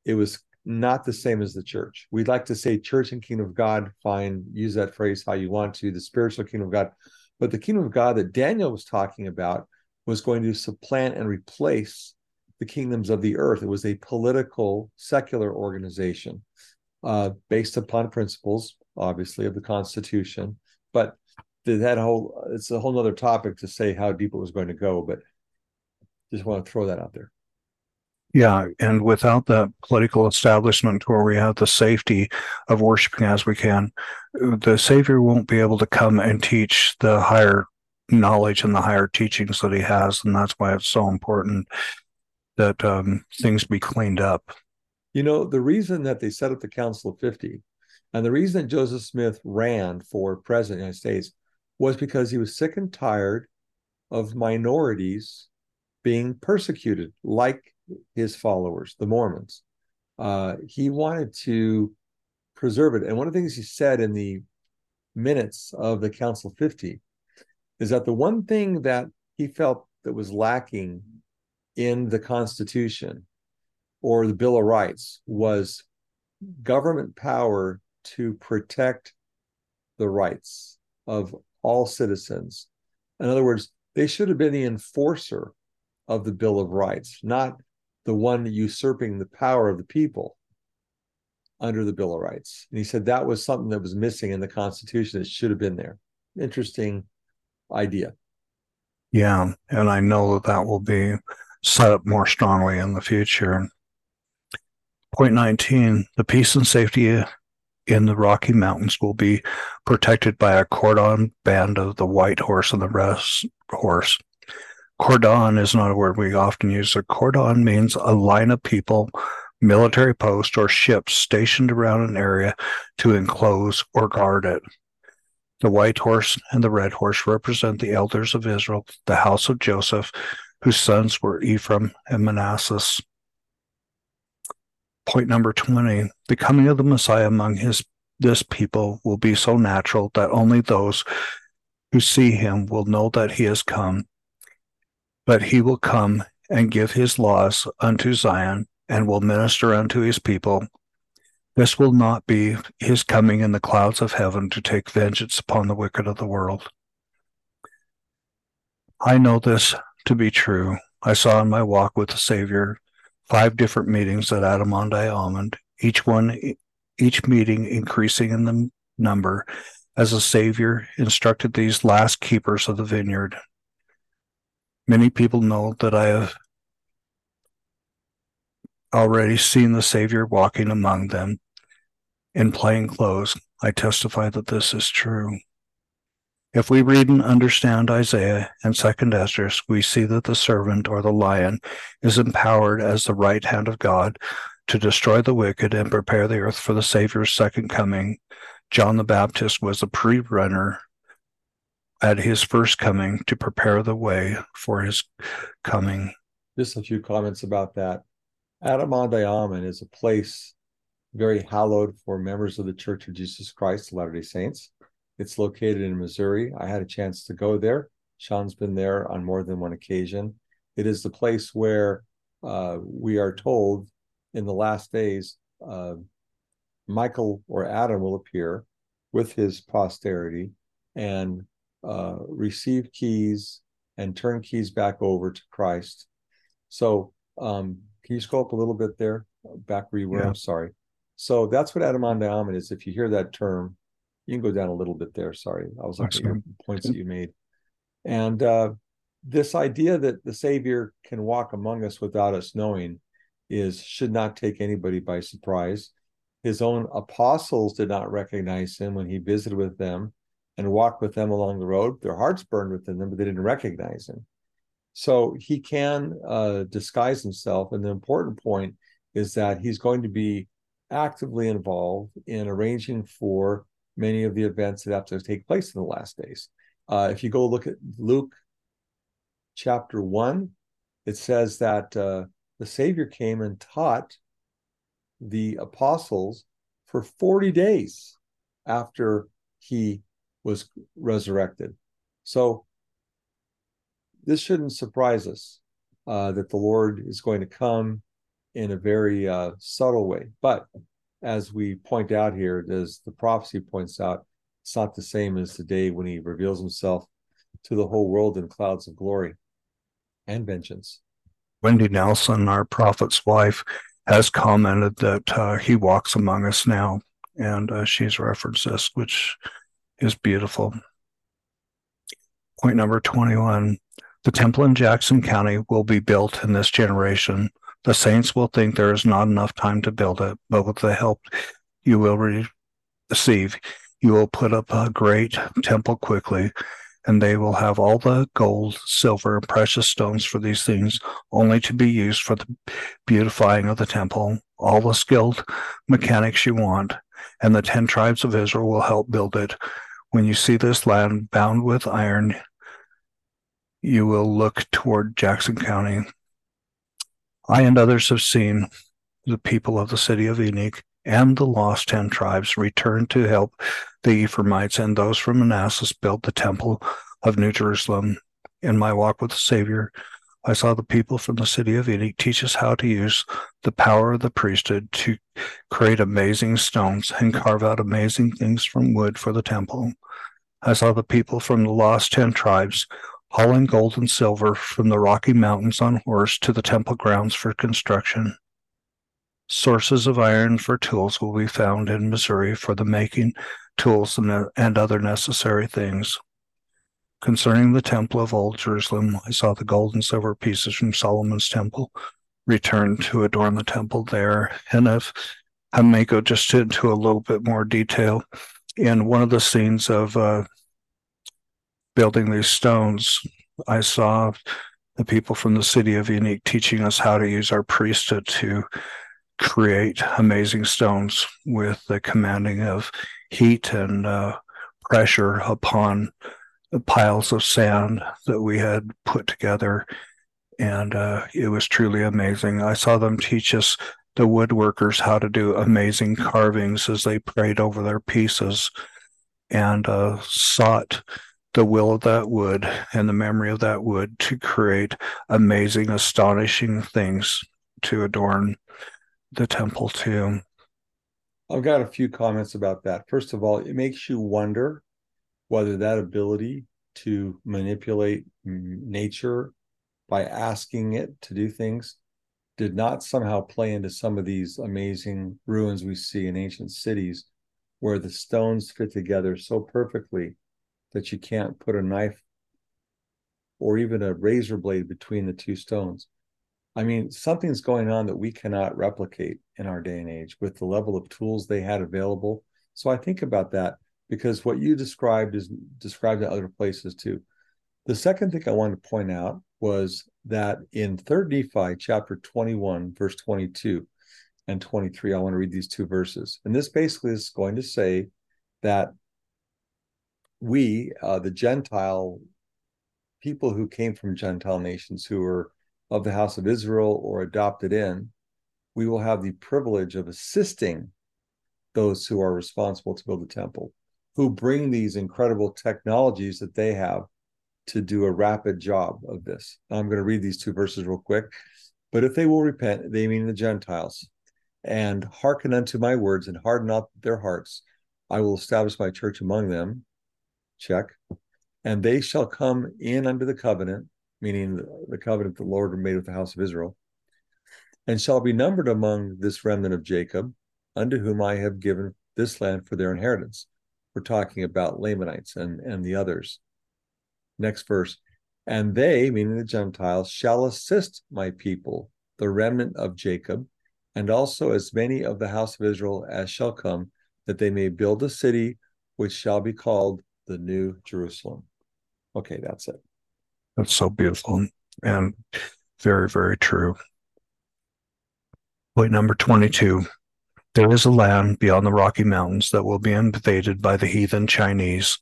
it was not the same as the church. We'd like to say church and kingdom of God, fine, use that phrase how you want to, the spiritual kingdom of God. But the kingdom of God that Daniel was talking about was going to supplant and replace the kingdoms of the earth. It was a political, secular organization uh, based upon principles, obviously, of the Constitution, but that whole it's a whole other topic to say how deep it was going to go, but just want to throw that out there. Yeah, and without that political establishment where we have the safety of worshiping as we can, the Savior won't be able to come and teach the higher knowledge and the higher teachings that he has, and that's why it's so important that um, things be cleaned up. You know, the reason that they set up the Council of 50 and the reason Joseph Smith ran for president of the United States was because he was sick and tired of minorities being persecuted, like his followers, the Mormons. Uh, he wanted to preserve it. And one of the things he said in the minutes of the Council 50 is that the one thing that he felt that was lacking in the Constitution or the Bill of Rights was government power to protect the rights of all citizens. In other words, they should have been the enforcer of the Bill of Rights, not the one usurping the power of the people under the Bill of Rights. And he said that was something that was missing in the Constitution that should have been there. Interesting idea. Yeah. And I know that that will be set up more strongly in the future. Point 19 The peace and safety in the Rocky Mountains will be protected by a cordon band of the white horse and the rest horse. Cordon is not a word we often use. A cordon means a line of people, military post, or ships stationed around an area to enclose or guard it. The white horse and the red horse represent the elders of Israel, the house of Joseph, whose sons were Ephraim and Manasseh. Point number 20 the coming of the Messiah among his this people will be so natural that only those who see him will know that he has come. But he will come and give his laws unto Zion and will minister unto his people this will not be his coming in the clouds of heaven to take vengeance upon the wicked of the world. I know this to be true. I saw in my walk with the Savior five different meetings at Adam-ondi-Ahman, each one, each meeting increasing in the number as the Savior instructed these last keepers of the vineyard. Many people know that I have already seen the Savior walking among them in plain clothes. I testify that this is true. If we read and understand Isaiah and Second Esdras, we see that the servant or the lion is empowered as the right hand of God to destroy the wicked and prepare the earth for the Savior's second coming. John the Baptist was a pre-runner at his first coming to prepare the way for his coming. Just a few comments about that. Adam-ondi-Ahman is a place very hallowed for members of the Church of Jesus Christ, Latter day Saints. It's located in Missouri. I had a chance to go there. Sean's been there on more than one occasion. It is the place where uh, we are told in the last days, uh, Michael or Adam will appear with his posterity and uh, receive keys and turn keys back over to Christ. So, um, can you scroll up a little bit there, back where you were? Yeah. I'm sorry. So that's what Adam-ondi-Ahman is. If you hear that term, you can go down a little bit there. Sorry, I was looking at your points that you made. And uh, this idea that the Savior can walk among us without us knowing is should not take anybody by surprise. His own apostles did not recognize him when he visited with them and walked with them along the road. Their hearts burned within them, but they didn't recognize him. So he can uh, disguise himself. And the important point is that he's going to be actively involved in arranging for many of the events that have to take place in the last days. Uh, if you go look at Luke chapter 1, it says that uh, the Savior came and taught the apostles for 40 days after he was resurrected. So this shouldn't surprise us uh, that the Lord is going to come in a very uh, subtle way. But as we point out here, as the prophecy points out, it's not the same as the day when he reveals himself to the whole world in clouds of glory and vengeance. Wendy Nelson, our prophet's wife, has commented that uh, he walks among us now, and uh, she's referenced this, which is beautiful. Point number 21 The temple in Jackson County will be built in this generation the saints will think there is not enough time to build it, but with the help you will receive, you will put up a great temple quickly, and they will have all the gold, silver, and precious stones for these things, only to be used for the beautifying of the temple. All the skilled mechanics you want, and the ten tribes of Israel will help build it. When you see this land bound with iron, you will look toward Jackson County I and others have seen the people of the city of Enoch and the lost ten tribes return to help the Ephraimites and those from Manasseh build the temple of New Jerusalem. In my walk with the Savior, I saw the people from the city of Enoch teach us how to use the power of the priesthood to create amazing stones and carve out amazing things from wood for the temple. I saw the people from the lost ten tribes hauling gold and silver from the Rocky Mountains on horse to the temple grounds for construction. Sources of iron for tools will be found in Missouri for the making tools and, and other necessary things. Concerning the temple of Old Jerusalem, I saw the gold and silver pieces from Solomon's temple returned to adorn the temple there. And if I may go just into a little bit more detail, in one of the scenes of uh, building these stones, I saw the people from the city of Enoch teaching us how to use our priesthood to create amazing stones with the commanding of heat and uh, pressure upon the piles of sand that we had put together. And uh, it was truly amazing. I saw them teach us, the woodworkers, how to do amazing carvings as they prayed over their pieces and uh, sought the will of that wood and the memory of that wood to create amazing, astonishing things to adorn the temple too. I've got a few comments about that. First of all, it makes you wonder whether that ability to manipulate nature by asking it to do things did not somehow play into some of these amazing ruins we see in ancient cities where the stones fit together so perfectly that you can't put a knife or even a razor blade between the two stones. I mean, something's going on that we cannot replicate in our day and age with the level of tools they had available. So I think about that because what you described is described in other places too. The second thing I wanted to point out was that in 3rd Nephi chapter 21, verse 22 and 23, I want to read these two verses. And this basically is going to say that we, uh, the Gentile people who came from Gentile nations who were of the house of Israel or adopted in, we will have the privilege of assisting those who are responsible to build the temple who bring these incredible technologies that they have to do a rapid job of this. I'm going to read these two verses real quick. But if they will repent, they mean the Gentiles, and hearken unto my words and harden not their hearts, I will establish my church among them. Check. And they shall come in under the covenant, meaning the, the covenant the Lord made with the house of Israel, and shall be numbered among this remnant of Jacob, unto whom I have given this land for their inheritance we're talking about Lamanites and, and the others. Next verse. And they, meaning the Gentiles, shall assist my people, the remnant of Jacob, and also as many of the house of Israel as shall come, that they may build a city which shall be called the New Jerusalem. Okay, that's it. That's so beautiful and very, very true. Point number 22 there is a land beyond the Rocky Mountains that will be invaded by the heathen Chinese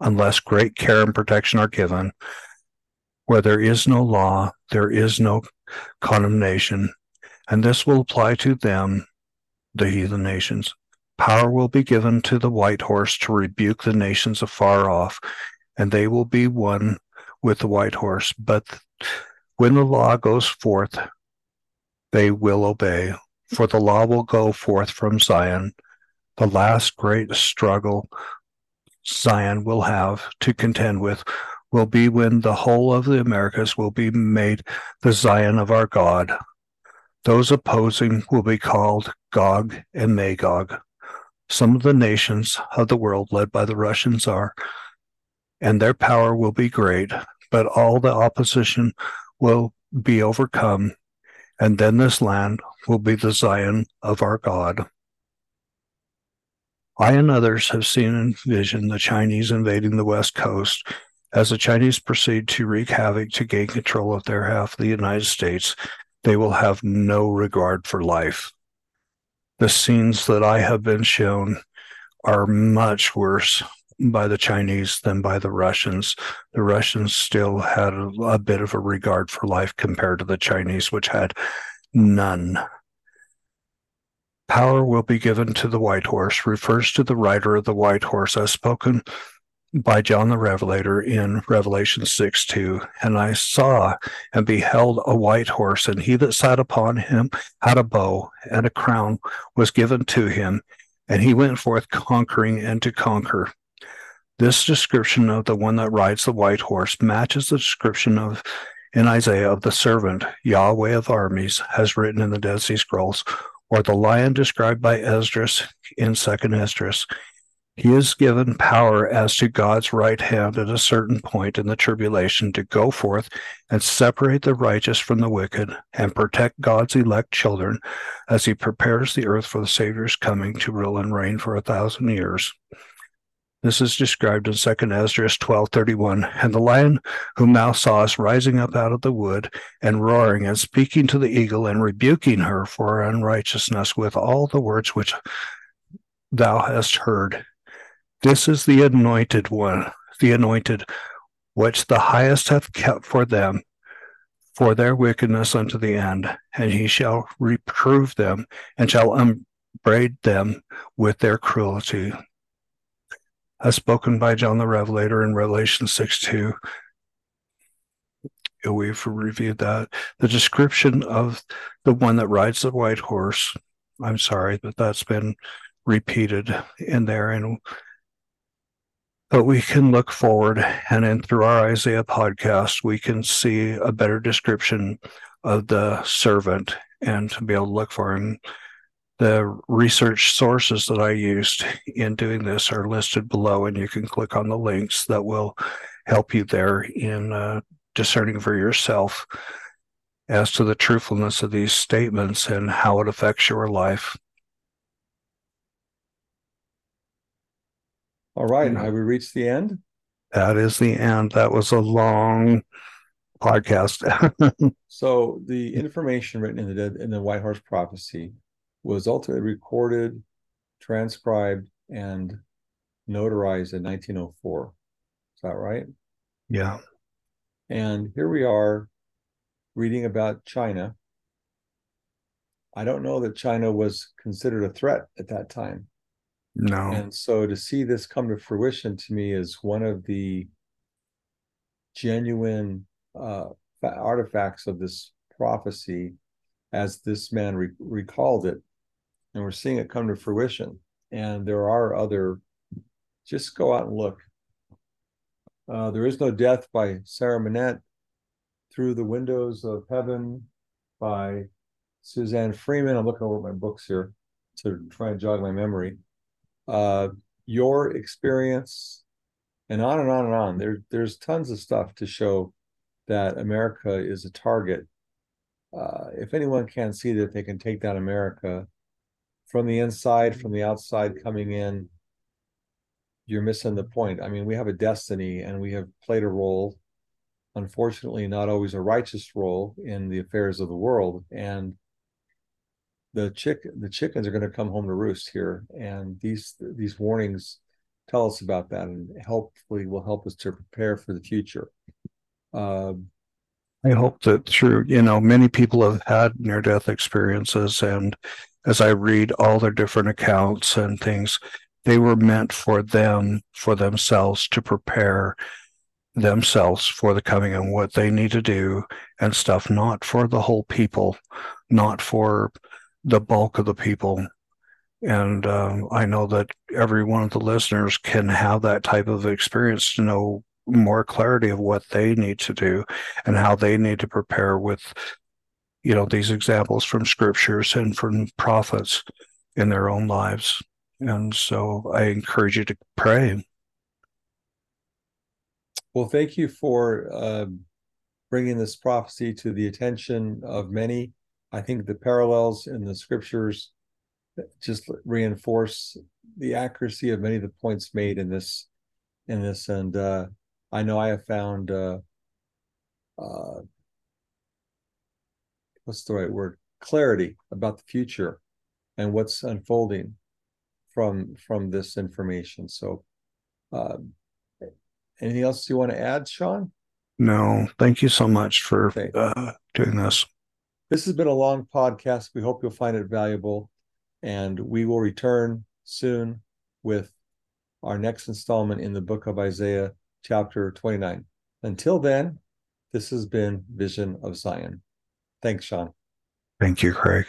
unless great care and protection are given. Where there is no law, there is no condemnation, and this will apply to them, the heathen nations. Power will be given to the white horse to rebuke the nations afar off, and they will be one with the white horse. But when the law goes forth, they will obey for the law will go forth from Zion. The last great struggle Zion will have to contend with will be when the whole of the Americas will be made the Zion of our God. Those opposing will be called Gog and Magog. Some of the nations of the world, led by the Russians, are, and their power will be great, but all the opposition will be overcome and then this land will be the Zion of our God. I and others have seen in vision the Chinese invading the West Coast. As the Chinese proceed to wreak havoc to gain control of their half of the United States, they will have no regard for life. The scenes that I have been shown are much worse by the Chinese than by the Russians. The Russians still had a, a bit of a regard for life compared to the Chinese, which had none. Power will be given to the white horse refers to the rider of the white horse as spoken by John the Revelator in Revelation 6 2. And I saw and beheld a white horse, and he that sat upon him had a bow, and a crown was given to him, and he went forth conquering and to conquer. This description of the one that rides the white horse matches the description of in Isaiah of the servant Yahweh of armies has written in the Dead Sea Scrolls, or the lion described by Esdras in Second Esdras. He is given power as to God's right hand at a certain point in the tribulation to go forth and separate the righteous from the wicked and protect God's elect children as he prepares the earth for the Savior's coming to rule and reign for a thousand years. This is described in 2nd Esdras 12:31. And the lion whom thou sawest rising up out of the wood and roaring and speaking to the eagle and rebuking her for her unrighteousness with all the words which thou hast heard this is the anointed one, the anointed, which the highest hath kept for them for their wickedness unto the end, and he shall reprove them and shall upbraid them with their cruelty. As spoken by John the Revelator in Revelation 6 2. We've reviewed that. The description of the one that rides the white horse. I'm sorry, but that's been repeated in there. And but we can look forward and then through our Isaiah podcast, we can see a better description of the servant and to be able to look for him. The research sources that I used in doing this are listed below, and you can click on the links that will help you there in uh, discerning for yourself as to the truthfulness of these statements and how it affects your life. All right. and Have we reached the end? That is the end. That was a long podcast. *laughs* so the information written in the in the White Horse Prophecy was ultimately recorded, transcribed, and notarized in 1904. Is that right? Yeah. And here we are reading about China. I don't know that China was considered a threat at that time. No. And so to see this come to fruition to me is one of the genuine uh, artifacts of this prophecy as this man re- recalled it. And we're seeing it come to fruition. And there are other, just go out and look. Uh, there is no death by Sarah Menet, Through the Windows of Heaven by Suzanne Freeman. I'm looking over my books here to try and jog my memory uh, your experience, and on and on and on. There, there's tons of stuff to show that America is a target. Uh, if anyone can't see that they can take down America from the inside, from the outside coming in, you're missing the point. I mean, we have a destiny and we have played a role, unfortunately, not always a righteous role in the affairs of the world. And the chick the chickens are going to come home to roost here and these these warnings tell us about that and hopefully will help us to prepare for the future uh, i hope that through you know many people have had near death experiences and as i read all their different accounts and things they were meant for them for themselves to prepare themselves for the coming and what they need to do and stuff not for the whole people not for the bulk of the people. And um, I know that every one of the listeners can have that type of experience to know more clarity of what they need to do and how they need to prepare with, you know, these examples from scriptures and from prophets in their own lives. And so I encourage you to pray. Well, thank you for uh, bringing this prophecy to the attention of many I think the parallels in the scriptures just reinforce the accuracy of many of the points made in this in this and uh, I know I have found uh, uh, what's the right word clarity about the future and what's unfolding from from this information so uh, anything else you want to add sean no thank you so much for uh, doing this this has been a long podcast. We hope you'll find it valuable. And we will return soon with our next installment in the book of Isaiah, chapter 29. Until then, this has been Vision of Zion. Thanks, Sean. Thank you, Craig.